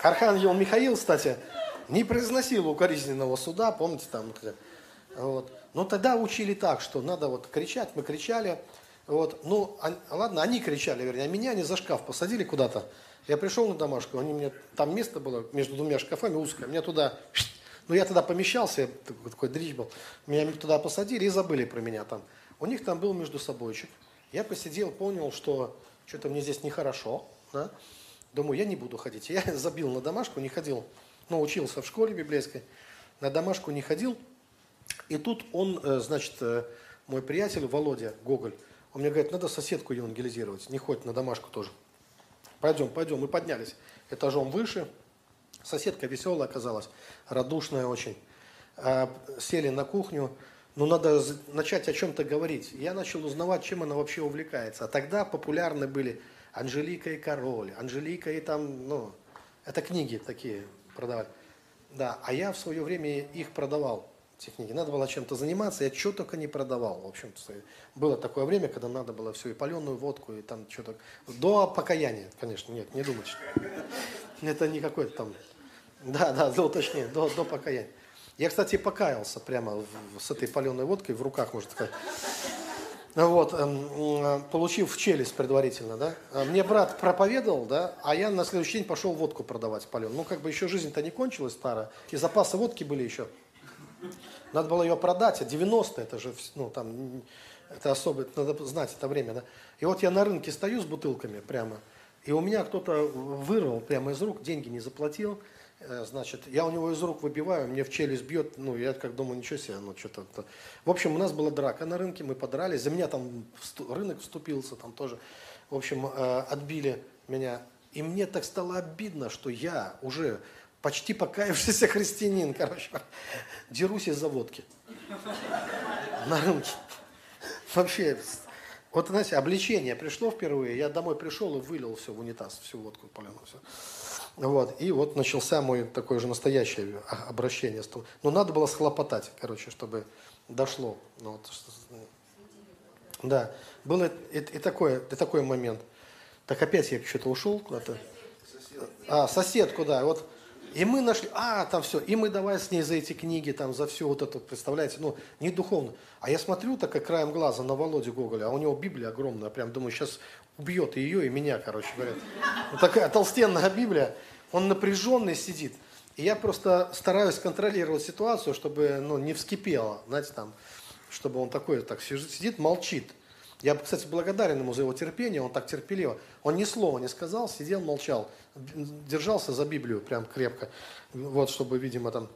Архангел Михаил, кстати, не произносил укоризненного суда, помните, там, вот. Но тогда учили так, что надо вот кричать, мы кричали, вот, ну, а, ладно, они кричали, вернее, а меня они за шкаф посадили куда-то, я пришел на домашку, они мне, там место было между двумя шкафами узкое, меня туда, ну я тогда помещался, такой, такой дрищ был, меня туда посадили и забыли про меня там. У них там был между собойчик. Я посидел, понял, что что-то мне здесь нехорошо, да? Думаю, я не буду ходить. Я забил на домашку, не ходил, ну, учился в школе библейской, на домашку не ходил. И тут он, э, значит, э, мой приятель Володя Гоголь, он мне говорит, надо соседку евангелизировать, не ходит на домашку тоже. Пойдем, пойдем. Мы поднялись этажом выше. Соседка веселая оказалась, радушная очень. А, сели на кухню. Ну, надо начать о чем-то говорить. Я начал узнавать, чем она вообще увлекается. А тогда популярны были Анжелика и Король, Анжелика и там, ну, это книги такие продавали. Да, а я в свое время их продавал техники. Надо было чем-то заниматься, я что только не продавал. В общем-то, было такое время, когда надо было все, и паленую водку, и там что-то. До покаяния, конечно, нет, не думайте. Это не какой-то там... Да, да, до, точнее, до, до покаяния. Я, кстати, покаялся прямо с этой паленой водкой в руках, можно сказать. Вот, эм, получив в челюсть предварительно, да. Мне брат проповедовал, да, а я на следующий день пошел водку продавать паленую. Ну, как бы еще жизнь-то не кончилась старая, и запасы водки были еще. Надо было ее продать, а 90 это же, ну, там, это особо, надо знать это время, да. И вот я на рынке стою с бутылками прямо, и у меня кто-то вырвал прямо из рук, деньги не заплатил, э, значит, я у него из рук выбиваю, мне в челюсть бьет, ну, я как думаю, ничего себе, ну, что-то. В общем, у нас была драка на рынке, мы подрались, за меня там рынок вступился, там тоже, в общем, э, отбили меня. И мне так стало обидно, что я уже почти покаявшийся христианин, короче, дерусь из-за водки на рынке. Вообще, вот, знаете, обличение пришло впервые, я домой пришел и вылил все в унитаз, всю водку паленую, все. Вот, и вот начался мой такое же настоящее обращение. Но надо было схлопотать, короче, чтобы дошло. Ну, вот. Да, был и, и, и, такой, и такой момент. Так опять я что-то ушел куда-то. А, соседку, да. Вот и мы нашли, а, там все, и мы давай с ней за эти книги, там, за все вот это, представляете, ну, не духовно. А я смотрю так, как краем глаза на Володю Гоголя, а у него Библия огромная, прям думаю, сейчас убьет и ее, и меня, короче говоря. Вот такая толстенная Библия, он напряженный сидит. И я просто стараюсь контролировать ситуацию, чтобы, ну, не вскипело, знаете, там, чтобы он такой так сидит, молчит. Я, кстати, благодарен ему за его терпение, он так терпеливо. Он ни слова не сказал, сидел, молчал, держался за Библию прям крепко, вот, чтобы, видимо, там...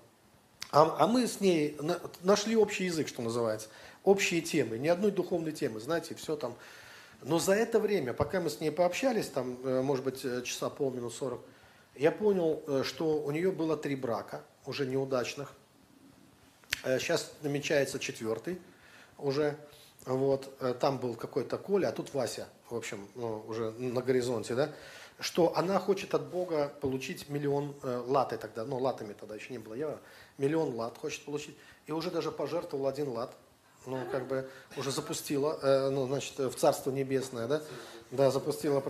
А, а мы с ней нашли общий язык, что называется, общие темы, ни одной духовной темы, знаете, все там. Но за это время, пока мы с ней пообщались, там, э, может быть, э, часа полминут сорок, я понял, э, что у нее было три брака, уже неудачных. Сейчас намечается четвертый уже. Вот, э, там был какой-то Коля, а тут Вася, в общем, ну, уже на горизонте, да, что она хочет от Бога получить миллион э, латы тогда, ну, латами тогда еще не было евро, миллион лат хочет получить, и уже даже пожертвовал один лат, ну, как бы уже запустила, э, ну, значит, в Царство Небесное, да, да, запустила,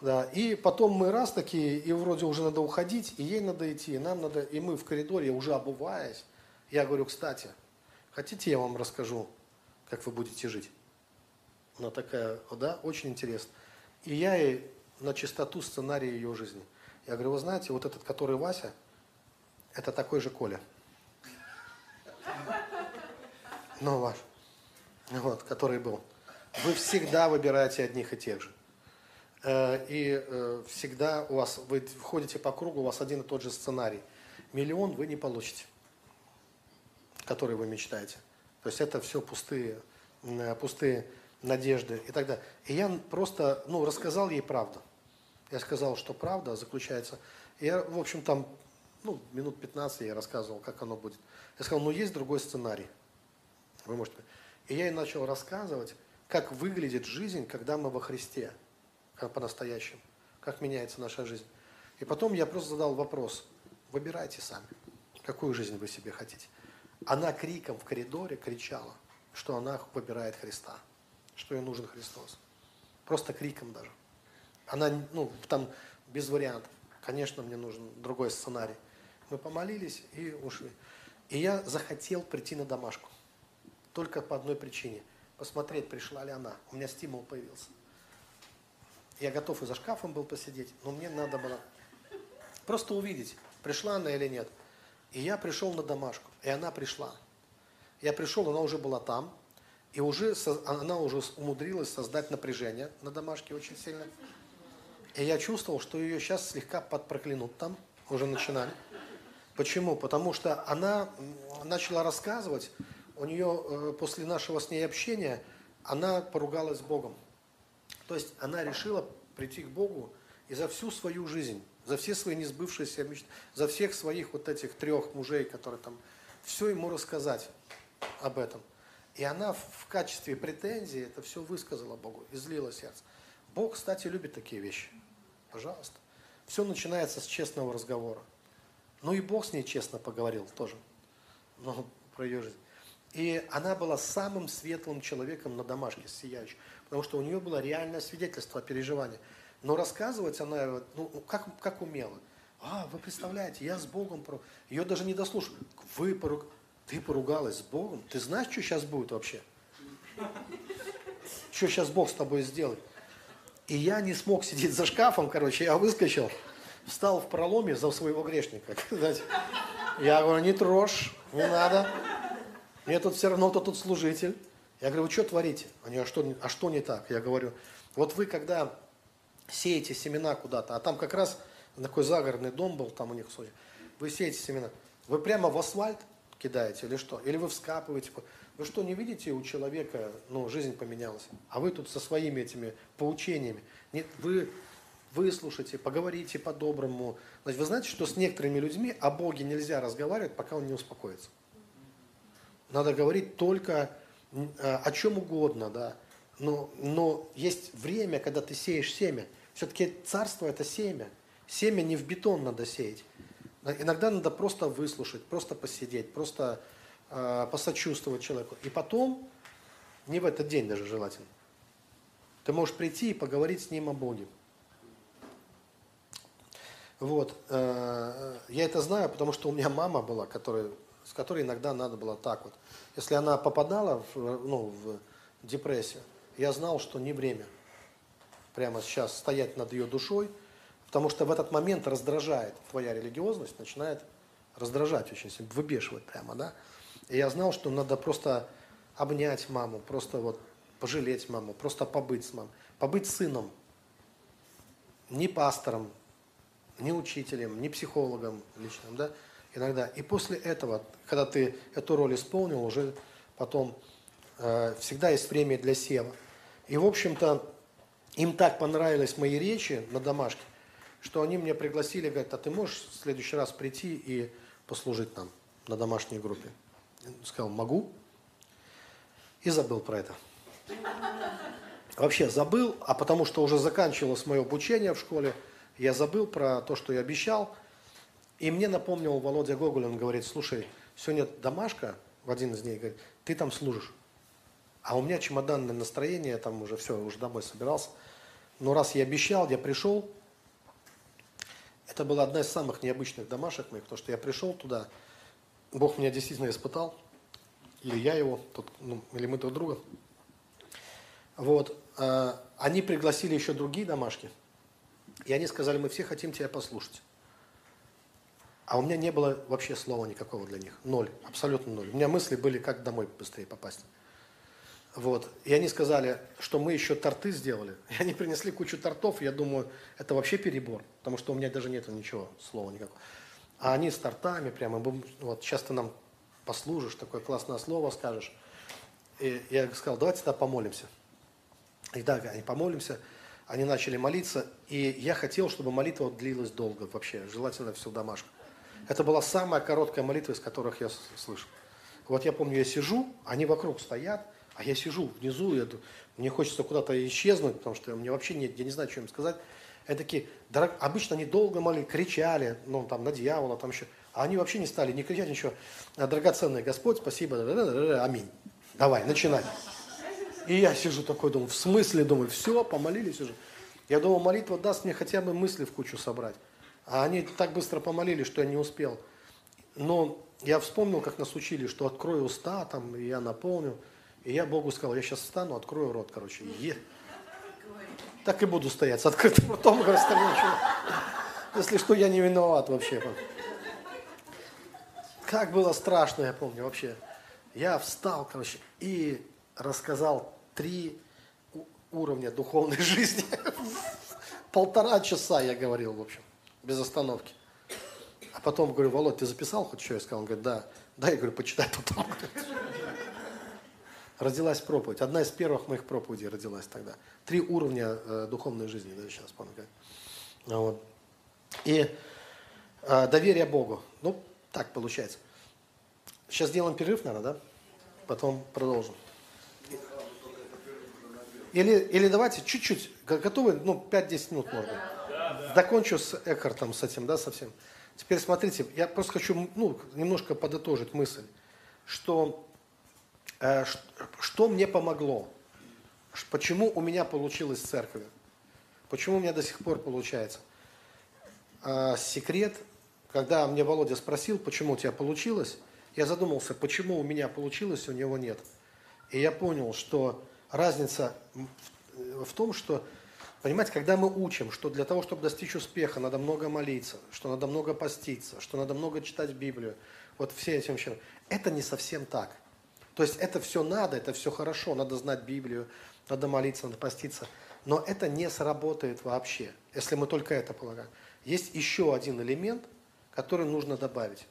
да, и потом мы раз такие, и вроде уже надо уходить, и ей надо идти, и нам надо, и мы в коридоре, уже обуваясь, я говорю, кстати, хотите я вам расскажу, как вы будете жить. Она такая, да, очень интересно. И я ей на чистоту сценария ее жизни. Я говорю, вы знаете, вот этот, который Вася, это такой же Коля. Ну, ваш. Вот, который был. Вы всегда выбираете одних и тех же. Э, и э, всегда у вас, вы ходите по кругу, у вас один и тот же сценарий. Миллион вы не получите, который вы мечтаете. То есть это все пустые, э, пустые надежды и так далее. И я просто ну, рассказал ей правду. Я сказал, что правда заключается... Я, в общем, там ну, минут 15 я рассказывал, как оно будет. Я сказал, ну есть другой сценарий. Вы можете... И я ей начал рассказывать, как выглядит жизнь, когда мы во Христе, как по-настоящему, как меняется наша жизнь. И потом я просто задал вопрос, выбирайте сами, какую жизнь вы себе хотите. Она криком в коридоре кричала, что она выбирает Христа, что ей нужен Христос. Просто криком даже. Она, ну, там без вариантов. Конечно, мне нужен другой сценарий. Мы помолились и ушли. И я захотел прийти на домашку. Только по одной причине. Посмотреть, пришла ли она. У меня стимул появился. Я готов и за шкафом был посидеть, но мне надо было просто увидеть, пришла она или нет. И я пришел на домашку, и она пришла. Я пришел, она уже была там, и уже она уже умудрилась создать напряжение на домашке очень сильно. И я чувствовал, что ее сейчас слегка подпроклянут там, уже начинали. Почему? Потому что она начала рассказывать, у нее э, после нашего с ней общения, она поругалась с Богом. То есть она решила прийти к Богу и за всю свою жизнь, за все свои несбывшиеся мечты, за всех своих вот этих трех мужей, которые там, все ему рассказать об этом. И она в качестве претензии это все высказала Богу, излила сердце. Бог, кстати, любит такие вещи. Пожалуйста. Все начинается с честного разговора. Ну и Бог с ней честно поговорил тоже. Ну, про ее жизнь. И она была самым светлым человеком на домашке, сияющим. Потому что у нее было реальное свидетельство о переживании. Но рассказывать она, ну, как, как умела. А, вы представляете, я с Богом, пору... ее даже не дослушал. Вы поруг... Ты поругалась с Богом? Ты знаешь, что сейчас будет вообще? Что сейчас Бог с тобой сделает? И я не смог сидеть за шкафом, короче, я выскочил, встал в проломе за своего грешника. Я говорю, не трожь, не надо. Мне тут все равно кто тут служитель. Я говорю, вы что творите? Они, а что, а что не так? Я говорю, вот вы когда сеете семена куда-то, а там как раз такой загородный дом был, там у них, судя, вы сеете семена, вы прямо в асфальт кидаете или что? Или вы вскапываете? Вы что, не видите, у человека, ну, жизнь поменялась, а вы тут со своими этими поучениями. Нет, вы выслушайте, поговорите по-доброму. Значит, вы знаете, что с некоторыми людьми о Боге нельзя разговаривать, пока он не успокоится. Надо говорить только э, о чем угодно, да. Но, но есть время, когда ты сеешь семя. Все-таки царство это семя. Семя не в бетон надо сеять. Иногда надо просто выслушать, просто посидеть, просто э, посочувствовать человеку. И потом, не в этот день даже желательно, ты можешь прийти и поговорить с ним о Боге. Вот. Э, я это знаю, потому что у меня мама была, которая, с которой иногда надо было так вот. Если она попадала в, ну, в депрессию, я знал, что не время прямо сейчас стоять над ее душой, потому что в этот момент раздражает твоя религиозность, начинает раздражать очень сильно, выбешивать прямо, да. И я знал, что надо просто обнять маму, просто вот пожалеть маму, просто побыть с мамой, побыть сыном, не пастором, не учителем, не психологом личным, да, иногда. И после этого, когда ты эту роль исполнил, уже потом э, всегда есть время для сева. И, в общем-то, им так понравились мои речи на домашке, что они меня пригласили, говорят, а ты можешь в следующий раз прийти и послужить нам на домашней группе? Я сказал, могу. И забыл про это. Вообще забыл, а потому что уже заканчивалось мое обучение в школе, я забыл про то, что я обещал, и мне напомнил Володя Гоголь, он говорит, слушай, сегодня домашка, в один из дней, говорит, ты там служишь. А у меня чемоданное настроение, там уже все, уже домой собирался. Но раз я обещал, я пришел. Это была одна из самых необычных домашек моих, потому что я пришел туда, Бог меня действительно испытал, или я его, тот, ну, или мы друг друга. Вот. Э, они пригласили еще другие домашки, и они сказали, мы все хотим тебя послушать. А у меня не было вообще слова никакого для них. Ноль. Абсолютно ноль. У меня мысли были, как домой быстрее попасть. Вот. И они сказали, что мы еще торты сделали. И они принесли кучу тортов. Я думаю, это вообще перебор. Потому что у меня даже нет ничего, слова никакого. А они с тортами прямо. Вот сейчас ты нам послужишь, такое классное слово скажешь. И я сказал, давайте тогда помолимся. И да, они помолимся. Они начали молиться. И я хотел, чтобы молитва длилась долго вообще. Желательно всю домашку. Это была самая короткая молитва, из которых я слышал. Вот я помню, я сижу, они вокруг стоят, а я сижу внизу, я, мне хочется куда-то исчезнуть, потому что мне вообще нет, я не знаю, что им сказать. они такие, дорог... обычно они долго молили, кричали, ну, там, на дьявола, там еще. А они вообще не стали не кричать ничего. «А, драгоценный Господь, спасибо, аминь. Давай, начинай. И я сижу такой, думаю, в смысле, думаю, все, помолились уже. Я думал, молитва даст мне хотя бы мысли в кучу собрать. А они так быстро помолились, что я не успел. Но я вспомнил, как нас учили, что открою уста, там, и я наполню. И я Богу сказал, я сейчас встану, открою рот, короче. И... Так и буду стоять с открытым ртом, ничего. Если что, я не виноват вообще. Как было страшно, я помню, вообще. Я встал, короче, и рассказал три уровня духовной жизни. Полтора часа я говорил, в общем, без остановки. А потом говорю, Володь, ты записал хоть что? Я сказал, он говорит, да. Да, я говорю, почитай потом. Родилась проповедь. Одна из первых моих проповедей родилась тогда. Три уровня э, духовной жизни, да, сейчас помню. Как. Вот. И э, доверие Богу. Ну, так получается. Сейчас сделаем перерыв, наверное, да? Потом продолжим. Или, или давайте чуть-чуть, готовы, ну, 5-10 минут можно. Закончу с Экхартом, с этим, да, совсем. Теперь смотрите, я просто хочу, ну, немножко подытожить мысль, что, что мне помогло, почему у меня получилось в церкви, почему у меня до сих пор получается. Э, секрет, когда мне Володя спросил, почему у тебя получилось, я задумался, почему у меня получилось, у него нет. И я понял, что разница в том, что, понимаете, когда мы учим, что для того, чтобы достичь успеха, надо много молиться, что надо много поститься, что надо много читать Библию, вот все эти вещи, это не совсем так. То есть это все надо, это все хорошо, надо знать Библию, надо молиться, надо поститься, но это не сработает вообще, если мы только это полагаем. Есть еще один элемент, который нужно добавить.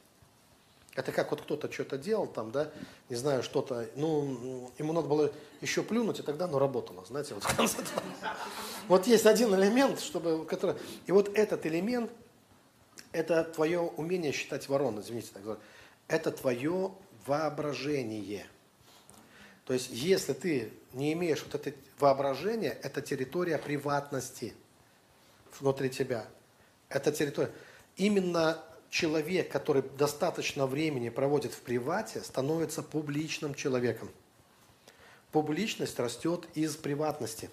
Это как вот кто-то что-то делал там, да, не знаю, что-то, ну, ему надо было еще плюнуть, и тогда, ну, работало, знаете, вот в конце. Вот есть один элемент, чтобы, который, и вот этот элемент, это твое умение считать ворон, извините, так говорю, это твое воображение. То есть, если ты не имеешь вот это воображение, это территория приватности внутри тебя. Это территория. Именно человек, который достаточно времени проводит в привате, становится публичным человеком. Публичность растет из приватности.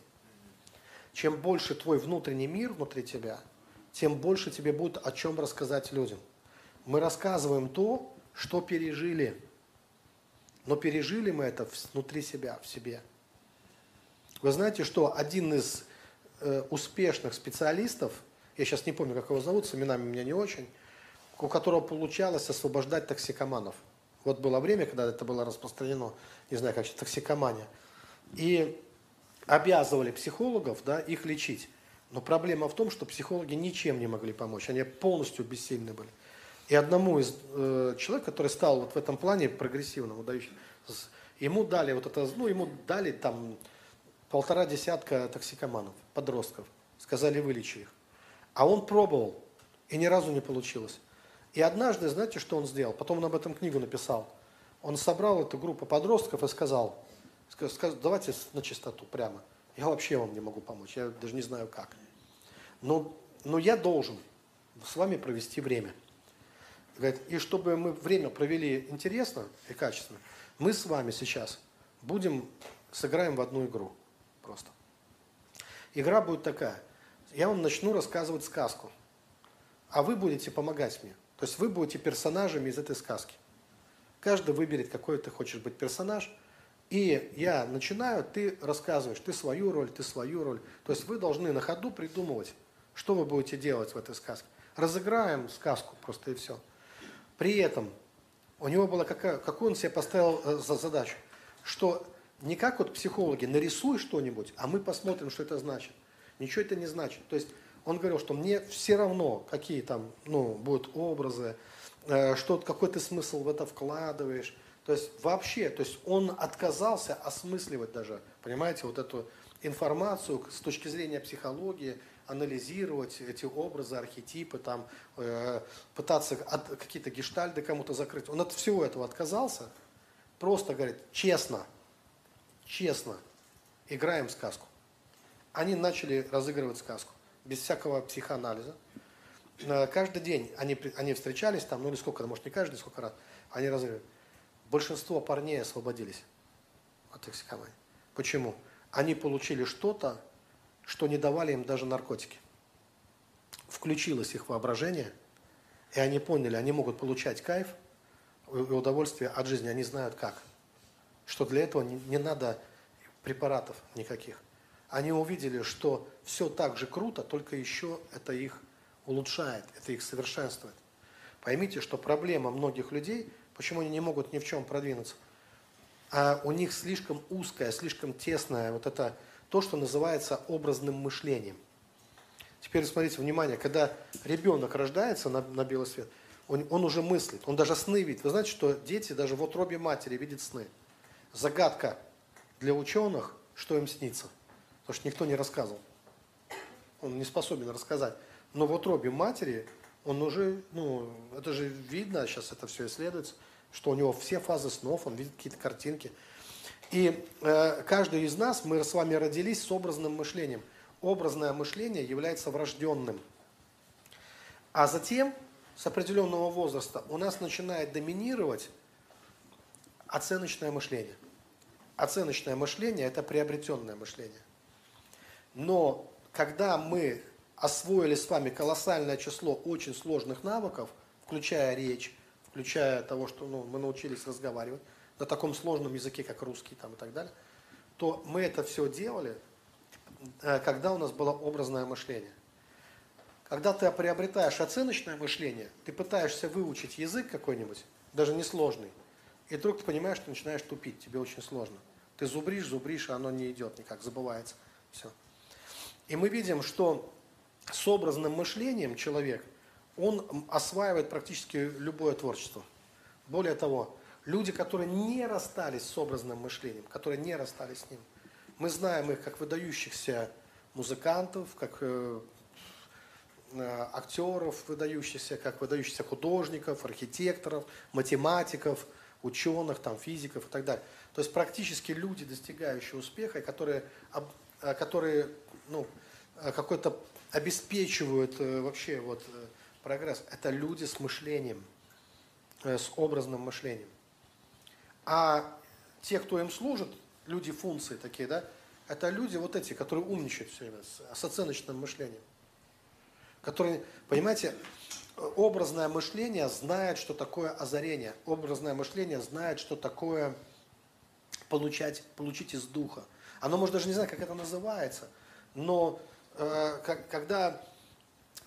Чем больше твой внутренний мир внутри тебя, тем больше тебе будет о чем рассказать людям. Мы рассказываем то, что пережили. Но пережили мы это внутри себя, в себе. Вы знаете, что один из э, успешных специалистов, я сейчас не помню, как его зовут, с именами у меня не очень, у которого получалось освобождать токсикоманов. Вот было время, когда это было распространено, не знаю, как сейчас, токсикомания. И обязывали психологов да, их лечить. Но проблема в том, что психологи ничем не могли помочь, они полностью бессильны были. И одному из э, человек, который стал вот в этом плане прогрессивным, дающим, ему дали вот это, ну, ему дали там полтора десятка токсикоманов, подростков, сказали вылечи их. А он пробовал, и ни разу не получилось. И однажды, знаете, что он сделал? Потом он об этом книгу написал. Он собрал эту группу подростков и сказал, давайте на чистоту прямо. Я вообще вам не могу помочь, я даже не знаю как. Но, но я должен с вами провести время. Говорит, и чтобы мы время провели интересно и качественно, мы с вами сейчас будем, сыграем в одну игру просто. Игра будет такая. Я вам начну рассказывать сказку, а вы будете помогать мне. То есть вы будете персонажами из этой сказки. Каждый выберет, какой ты хочешь быть персонаж. И я начинаю, ты рассказываешь, ты свою роль, ты свою роль. То есть вы должны на ходу придумывать, что вы будете делать в этой сказке. Разыграем сказку просто и все. При этом у него была какая, какую он себе поставил э, за задачу, что не как вот психологи, нарисуй что-нибудь, а мы посмотрим, что это значит. Ничего это не значит. То есть он говорил, что мне все равно, какие там ну, будут образы, э, что какой ты смысл в это вкладываешь. То есть вообще, то есть он отказался осмысливать даже, понимаете, вот эту информацию с точки зрения психологии, анализировать эти образы, архетипы, там, э, пытаться какие-то гештальды кому-то закрыть. Он от всего этого отказался, просто говорит, честно, честно, играем сказку. Они начали разыгрывать сказку без всякого психоанализа. Э, каждый день они, они встречались там, ну или сколько, может не каждый, сколько раз, они разговаривали. Большинство парней освободились от токсикомании. Почему? Они получили что-то, что не давали им даже наркотики. Включилось их воображение, и они поняли, они могут получать кайф и удовольствие от жизни, они знают как. Что для этого не, надо препаратов никаких. Они увидели, что все так же круто, только еще это их улучшает, это их совершенствует. Поймите, что проблема многих людей, почему они не могут ни в чем продвинуться, а у них слишком узкое, слишком тесное вот это то, что называется образным мышлением. Теперь смотрите, внимание, когда ребенок рождается на, на белый свет, он, он уже мыслит, он даже сны видит. Вы знаете, что дети даже в утробе матери видят сны. Загадка для ученых, что им снится. Потому что никто не рассказывал. Он не способен рассказать. Но в утробе матери он уже, ну, это же видно, сейчас это все исследуется, что у него все фазы снов, он видит какие-то картинки. И э, каждый из нас, мы с вами родились с образным мышлением. Образное мышление является врожденным. А затем, с определенного возраста, у нас начинает доминировать оценочное мышление. Оценочное мышление – это приобретенное мышление. Но когда мы освоили с вами колоссальное число очень сложных навыков, включая речь, включая того, что ну, мы научились разговаривать на таком сложном языке, как русский там, и так далее, то мы это все делали, э, когда у нас было образное мышление. Когда ты приобретаешь оценочное мышление, ты пытаешься выучить язык какой-нибудь, даже несложный, и вдруг ты понимаешь, что начинаешь тупить, тебе очень сложно. Ты зубришь, зубришь, а оно не идет никак, забывается. Все. И мы видим, что с образным мышлением человек, он осваивает практически любое творчество. Более того, люди, которые не расстались с образным мышлением, которые не расстались с ним, мы знаем их как выдающихся музыкантов, как э, э, актеров выдающихся, как выдающихся художников, архитекторов, математиков, ученых, там, физиков и так далее. То есть практически люди, достигающие успеха, которые, э, которые ну, какой-то обеспечивают вообще вот прогресс, это люди с мышлением, с образным мышлением. А те, кто им служит, люди функции такие, да, это люди вот эти, которые умничают все время, с, оценочным мышлением. Которые, понимаете, образное мышление знает, что такое озарение. Образное мышление знает, что такое получать, получить из духа. Оно может даже не знать, как это называется, но Э, когда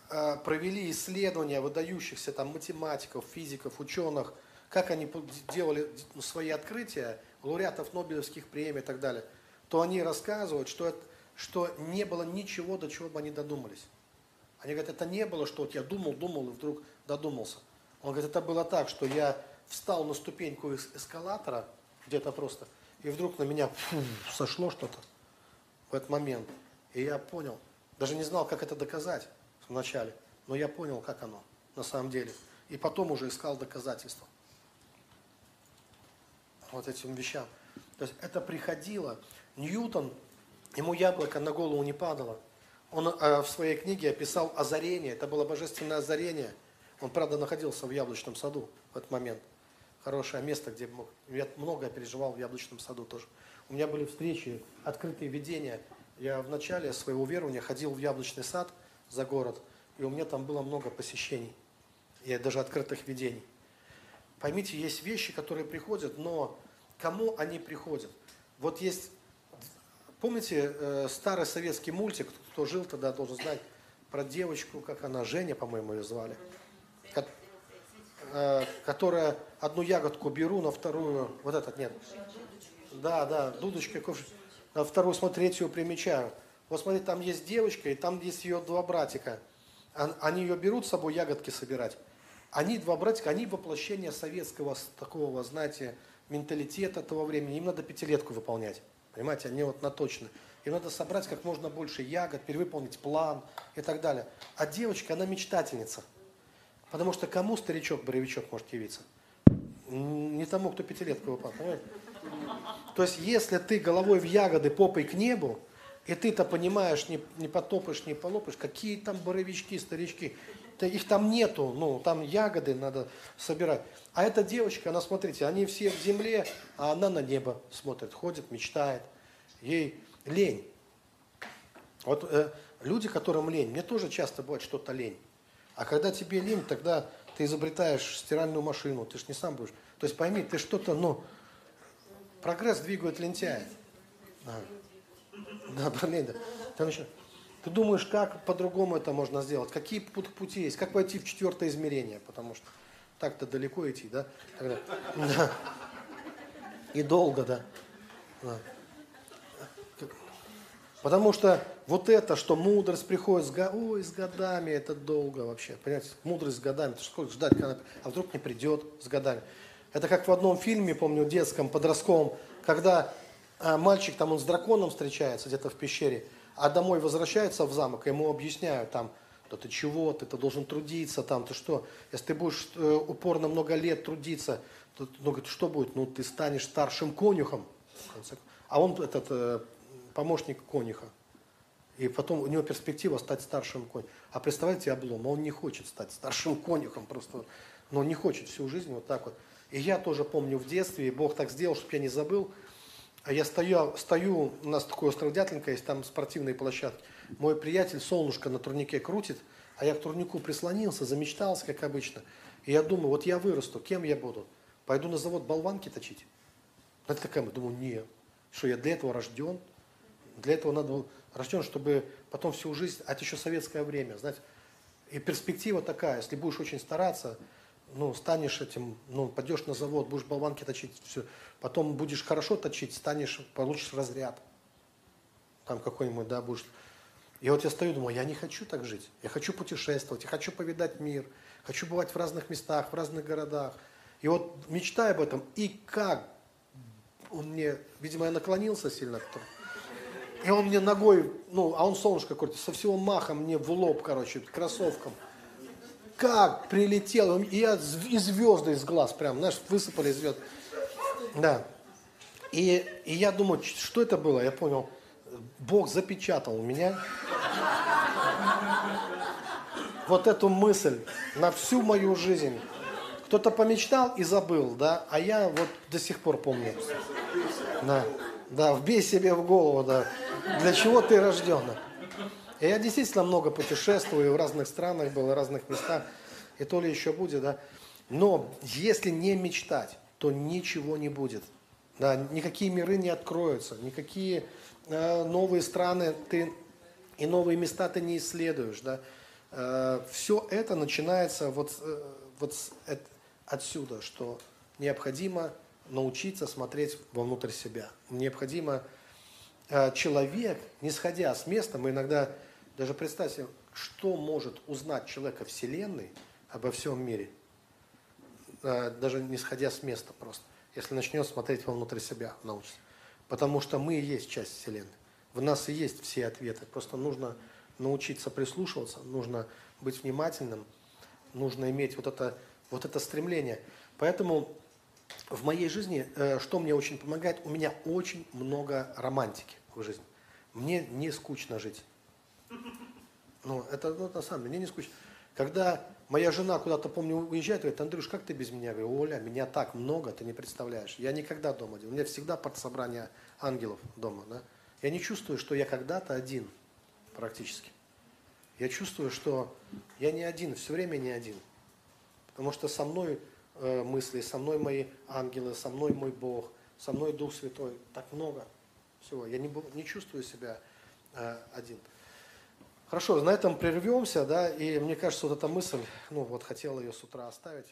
э, провели исследования выдающихся там математиков, физиков, ученых, как они делали свои открытия, лауреатов Нобелевских премий и так далее, то они рассказывают, что, это, что не было ничего, до чего бы они додумались. Они говорят, это не было, что вот я думал, думал и вдруг додумался. Он говорит, это было так, что я встал на ступеньку эскалатора, где-то просто, и вдруг на меня фу, сошло что-то в этот момент. И я понял – даже не знал, как это доказать вначале, но я понял, как оно на самом деле. И потом уже искал доказательства вот этим вещам. То есть это приходило. Ньютон, ему яблоко на голову не падало. Он э, в своей книге описал озарение. Это было божественное озарение. Он, правда, находился в яблочном саду в этот момент. Хорошее место, где мог, я многое переживал в яблочном саду тоже. У меня были встречи, открытые видения – я в начале своего верования ходил в яблочный сад за город, и у меня там было много посещений, и даже открытых видений. Поймите, есть вещи, которые приходят, но кому они приходят? Вот есть, помните э, старый советский мультик, кто жил тогда, должен знать, про девочку, как она, Женя, по-моему, ее звали, э, которая одну ягодку беру, на вторую, вот этот нет. Да, да, дудочка, ковш на вторую, смотри, третью примечаю. Вот смотри, там есть девочка, и там есть ее два братика. Они ее берут с собой ягодки собирать. Они, два братика, они воплощение советского такого, знаете, менталитета того времени. Им надо пятилетку выполнять. Понимаете, они вот наточены. Им надо собрать как можно больше ягод, перевыполнить план и так далее. А девочка, она мечтательница. Потому что кому старичок-боровичок может явиться? Не тому, кто пятилетку выполняет. То есть, если ты головой в ягоды, попой к небу, И ты-то понимаешь, не, не потопаешь, не полопаешь, какие там боровички, старички. Да их там нету, ну, там ягоды надо собирать. А эта девочка, она, смотрите, они все в земле, а она на небо смотрит, ходит, мечтает. Ей лень. Вот э, люди, которым лень, мне тоже часто бывает что-то лень. А когда тебе лень, тогда ты изобретаешь стиральную машину, ты же не сам будешь. То есть пойми, ты что-то, ну, прогресс двигает лентяя. Да, да блин, да. Ты, начинаешь, ты думаешь, как по-другому это можно сделать, какие пути есть, как войти в четвертое измерение, потому что так-то далеко идти, да? Тогда, да. И долго, да. да. Потому что вот это, что мудрость приходит с, ой, с годами, это долго вообще. Понимаете, мудрость с годами, это сколько ждать, когда, а вдруг не придет с годами. Это как в одном фильме, помню, детском, подростковом, когда а, мальчик, там он с драконом встречается где-то в пещере, а домой возвращается в замок, ему объясняют там, да ты чего, ты, ты должен трудиться там, ты что, если ты будешь э, упорно много лет трудиться, то, ну, говорит, что будет? Ну, ты станешь старшим конюхом. А он этот э, помощник конюха. И потом у него перспектива стать старшим конюхом. А представляете, облом, он не хочет стать старшим конюхом, просто, но он не хочет всю жизнь вот так вот. И я тоже помню в детстве, и Бог так сделал, чтобы я не забыл, а я стою, стою, у нас такое остродятленько есть, там спортивные площадки. Мой приятель солнышко на турнике крутит, а я к турнику прислонился, замечтался, как обычно. И я думаю, вот я вырасту, кем я буду? Пойду на завод болванки точить? Это такая, думаю, нет. Что я для этого рожден? Для этого надо рожден, чтобы потом всю жизнь, а это еще советское время, знаете. И перспектива такая, если будешь очень стараться, ну, станешь этим, ну, пойдешь на завод, будешь болванки точить, все, потом будешь хорошо точить, станешь, получишь разряд. Там какой-нибудь, да, будешь. И вот я стою, думаю, я не хочу так жить. Я хочу путешествовать, я хочу повидать мир, хочу бывать в разных местах, в разных городах. И вот мечтаю об этом. И как он мне, видимо, я наклонился сильно. И он мне ногой, ну, а он солнышко какое-то, со всего маха мне в лоб, короче, кроссовком как прилетел, и я, и звезды из глаз прям, знаешь, высыпали звезды. Да. И, и я думаю, что это было? Я понял, Бог запечатал меня. Вот эту мысль на всю мою жизнь. Кто-то помечтал и забыл, да, а я вот до сих пор помню. Да, да, вбей себе в голову, да, для чего ты рожден. И я действительно много путешествую, в разных странах был, в разных местах, и то ли еще будет, да. Но если не мечтать, то ничего не будет. Да, никакие миры не откроются, никакие э, новые страны ты и новые места ты не исследуешь, да. Э, все это начинается вот, э, вот с, э, отсюда, что необходимо научиться смотреть вовнутрь себя. Необходимо э, человек, не сходя с места, мы иногда даже представьте, что может узнать человек о Вселенной, обо всем мире, э, даже не сходя с места просто, если начнет смотреть вовнутрь себя, научится. Потому что мы и есть часть Вселенной. В нас и есть все ответы. Просто нужно научиться прислушиваться, нужно быть внимательным, нужно иметь вот это, вот это стремление. Поэтому в моей жизни, э, что мне очень помогает, у меня очень много романтики в жизни. Мне не скучно жить. Ну, это ну, на самом деле, мне не скучно. Когда моя жена куда-то, помню, уезжает, говорит, Андрюш, как ты без меня? Я говорю, Оля, меня так много, ты не представляешь. Я никогда дома один. У меня всегда собрание ангелов дома. Да? Я не чувствую, что я когда-то один, практически. Я чувствую, что я не один, все время не один. Потому что со мной э, мысли, со мной мои ангелы, со мной мой Бог, со мной Дух Святой. Так много всего. Я не, не чувствую себя э, один. Хорошо, на этом прервемся, да, и мне кажется, вот эта мысль, ну вот хотел ее с утра оставить.